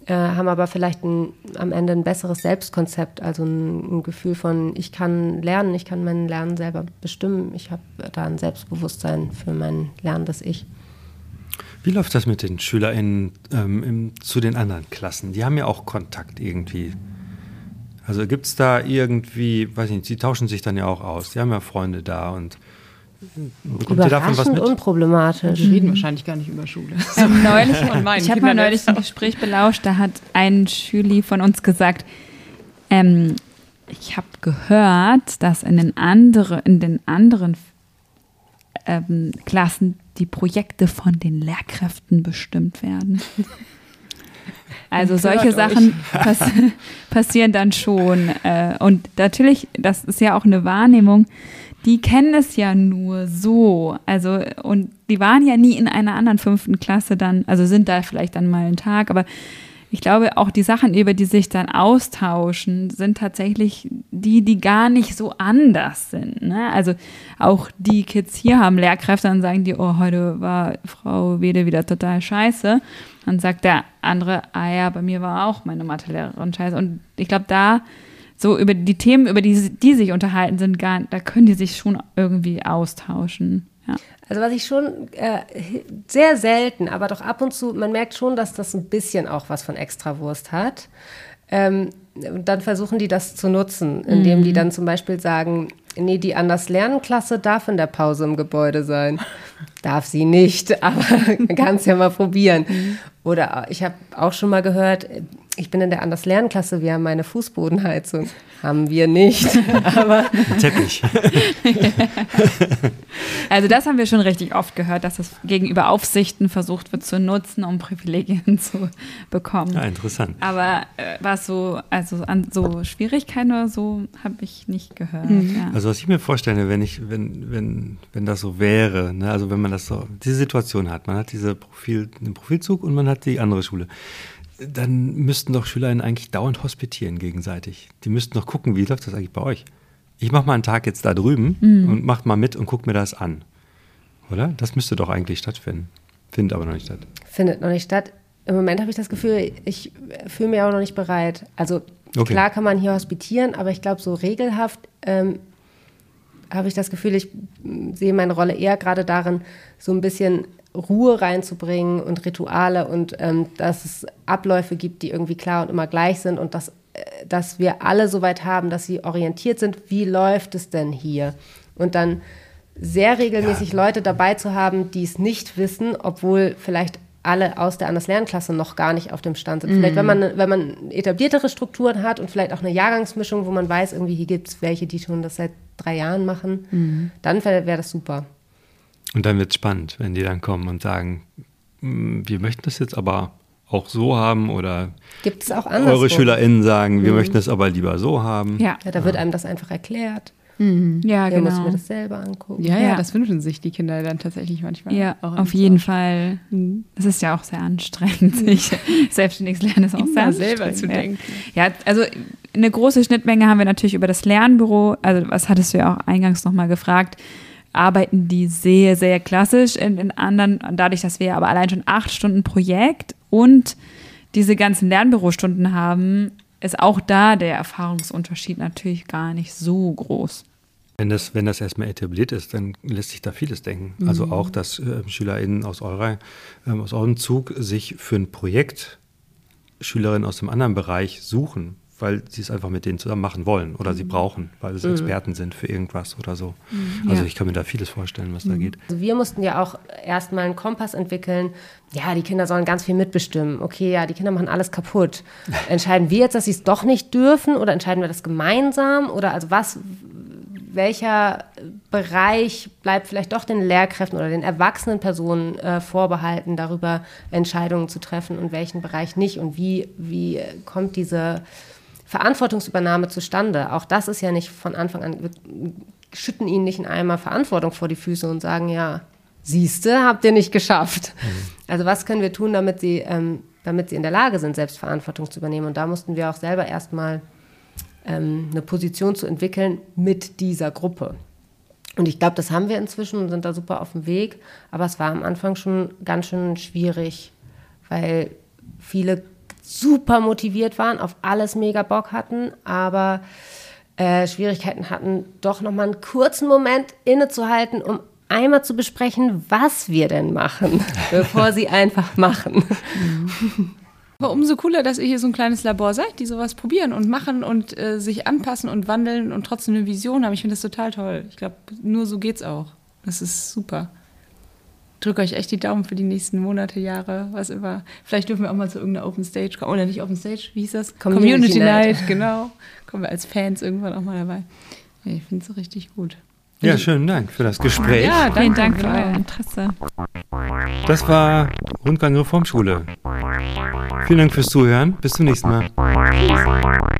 äh, haben aber vielleicht ein, am Ende ein besseres Selbstkonzept, also ein, ein, Gefühl von, ich kann lernen, ich kann mein Lernen selber bestimmen, ich habe da ein Selbstbewusstsein für mein lernendes Ich. Wie läuft das mit den SchülerInnen ähm, im, zu den anderen Klassen? Die haben ja auch Kontakt irgendwie. Also gibt es da irgendwie, weiß ich nicht, sie tauschen sich dann ja auch aus. Die haben ja Freunde da und Kommt ihr davon was mit? unproblematisch. Wir reden wahrscheinlich gar nicht über Schule. [laughs] So. neulich, ich habe mal neulich ein Gespräch belauscht, da hat ein Schüli von uns gesagt, ähm, ich habe gehört, dass in den, andere, in den anderen ähm, Klassen die Projekte von den Lehrkräften bestimmt werden. [laughs] Also solche Sachen pass [laughs] passieren dann schon. Äh, und natürlich, das ist ja auch eine Wahrnehmung, die kennen es ja nur so. Also, und die waren ja nie in einer anderen fünften Klasse dann, also sind da vielleicht dann mal einen Tag, aber ich glaube, auch die Sachen, über die sich dann austauschen, sind tatsächlich die, die gar nicht so anders sind. Ne? Also auch die Kids hier haben Lehrkräfte, dann sagen die, oh, heute war Frau Wede wieder total scheiße. Dann sagt der andere, ah ja, bei mir war auch meine Mathelehrerin scheiße. Und ich glaube, da so über die Themen, über die die sich unterhalten, sind gar, da können die sich schon irgendwie austauschen. Ja. Also was ich schon äh, sehr selten, aber doch ab und zu, man merkt schon, dass das ein bisschen auch was von Extrawurst hat. Ähm, dann versuchen die das zu nutzen, indem mhm. die dann zum Beispiel sagen, nee, die anders Lernklasse darf in der Pause im Gebäude sein. [laughs] darf sie nicht, [laughs] aber [laughs] kann es ja mal probieren. Mhm. Oder ich habe auch schon mal gehört, ich bin in der Anders Lernklasse, wir haben meine Fußbodenheizung. Haben wir nicht, [laughs] aber Teppich. [laughs] also das haben wir schon richtig oft gehört, dass das gegenüber Aufsichten versucht wird zu nutzen, um Privilegien [laughs] zu bekommen. Ja, interessant. Aber äh, was so, also an so Schwierigkeiten oder so, habe ich nicht gehört. Mhm. Ja. Also was ich mir vorstelle, wenn ich, wenn, wenn, wenn das so wäre, ne, also wenn man das so, diese Situation hat, man hat diese Profil, den Profilzug und man hat die andere Schule dann müssten doch SchülerInnen eigentlich dauernd hospitieren gegenseitig. Die müssten doch gucken, wie läuft das eigentlich bei euch? Ich mache mal einen Tag jetzt da drüben mhm. und mach mal mit und guck mir das an. Oder? Das müsste doch eigentlich stattfinden. Findet aber noch nicht statt. Findet noch nicht statt. Im Moment habe ich das Gefühl, ich fühle mich auch noch nicht bereit. Also okay. klar kann man hier hospitieren, aber ich glaube, so regelhaft ähm, habe ich das Gefühl, ich sehe meine Rolle eher gerade darin, so ein bisschen Ruhe reinzubringen und Rituale und ähm, dass es Abläufe gibt, die irgendwie klar und immer gleich sind und dass, äh, dass wir alle so weit haben, dass sie orientiert sind, wie läuft es denn hier? Und dann sehr regelmäßig ja. Leute dabei zu haben, die es nicht wissen, obwohl vielleicht alle aus der Anders-Lernklasse noch gar nicht auf dem Stand sind. Mhm. Vielleicht, wenn man, wenn man etabliertere Strukturen hat und vielleicht auch eine Jahrgangsmischung, wo man weiß, irgendwie hier gibt es welche, die schon das seit drei Jahren machen, mhm. dann wäre wär das super. Und dann wird es spannend, wenn die dann kommen und sagen, hm, wir möchten das jetzt aber auch so haben oder gibt es auch anderswo. eure SchülerInnen sagen, wir mhm. möchten es aber lieber so haben. Ja, ja da wird einem das einfach erklärt. Mhm. Ja, genau. muss mir das selber angucken. Ja, ja, ja, das wünschen sich die Kinder dann tatsächlich manchmal. Ja, auf jeden Fall. Mhm. Es ist ja auch sehr anstrengend. [laughs] Mhm. Ich, selbstständiges Lernen ist auch Immer sehr selber zu denken. Ja, also eine große Schnittmenge haben wir natürlich über das Lernbüro. Also was hattest du ja auch eingangs nochmal gefragt arbeiten die sehr, sehr klassisch. In, in anderen, dadurch, dass wir aber allein schon acht Stunden Projekt und diese ganzen Lernbürostunden haben, ist auch da der Erfahrungsunterschied natürlich gar nicht so groß. Wenn das, wenn das erstmal etabliert ist, dann lässt sich da vieles denken. Also mhm. Also auch, dass äh, SchülerInnen aus, eurer, äh, aus eurem Zug sich für ein Projekt Schülerinnen aus dem anderen Bereich suchen, weil sie es einfach mit denen zusammen machen wollen oder sie brauchen, weil sie Experten sind für irgendwas oder so. Also Ja. ich kann mir da vieles vorstellen, was da geht. Also wir mussten ja auch erstmal einen Kompass entwickeln. Ja, die Kinder sollen ganz viel mitbestimmen. Okay, ja, die Kinder machen alles kaputt. [laughs] Entscheiden wir jetzt, dass sie es doch nicht dürfen oder entscheiden wir das gemeinsam? Oder also was, welcher Bereich bleibt vielleicht doch den Lehrkräften oder den erwachsenen Personen äh, vorbehalten, darüber Entscheidungen zu treffen und welchen Bereich nicht? Und wie, wie kommt diese Verantwortungsübernahme zustande? Auch das ist ja nicht von Anfang an, wir schütten ihnen nicht in einmal Verantwortung vor die Füße und sagen, ja, siehste, habt ihr nicht geschafft. Also was können wir tun, damit sie, ähm, damit sie in der Lage sind, selbst Verantwortung zu übernehmen? Und da mussten wir auch selber erstmal ähm, eine Position zu entwickeln mit dieser Gruppe. Und ich glaube, das haben wir inzwischen und sind da super auf dem Weg. Aber es war am Anfang schon ganz schön schwierig, weil viele super motiviert waren, auf alles mega Bock hatten, aber äh, Schwierigkeiten hatten, doch nochmal einen kurzen Moment innezuhalten, um einmal zu besprechen, was wir denn machen, [laughs] bevor sie einfach machen. [laughs] Aber umso cooler, dass ihr hier so ein kleines Labor seid, die sowas probieren und machen und äh, sich anpassen und wandeln und trotzdem eine Vision haben. Ich finde das total toll. Ich glaube, nur so geht's auch. Das ist super drücke euch echt die Daumen für die nächsten Monate, Jahre, was immer. Vielleicht dürfen wir auch mal zu irgendeiner Open Stage kommen. Oder nicht Open Stage, wie hieß das? Community, Community Night. Night. genau. Kommen wir als Fans irgendwann auch mal dabei. Ich finde es richtig gut. Ja, schönen Dank für das Gespräch. Ja, vielen Dank für genau. euer Interesse. Das war Rundgang Reformschule. Vielen Dank fürs Zuhören. Bis zum nächsten Mal. Tschüss.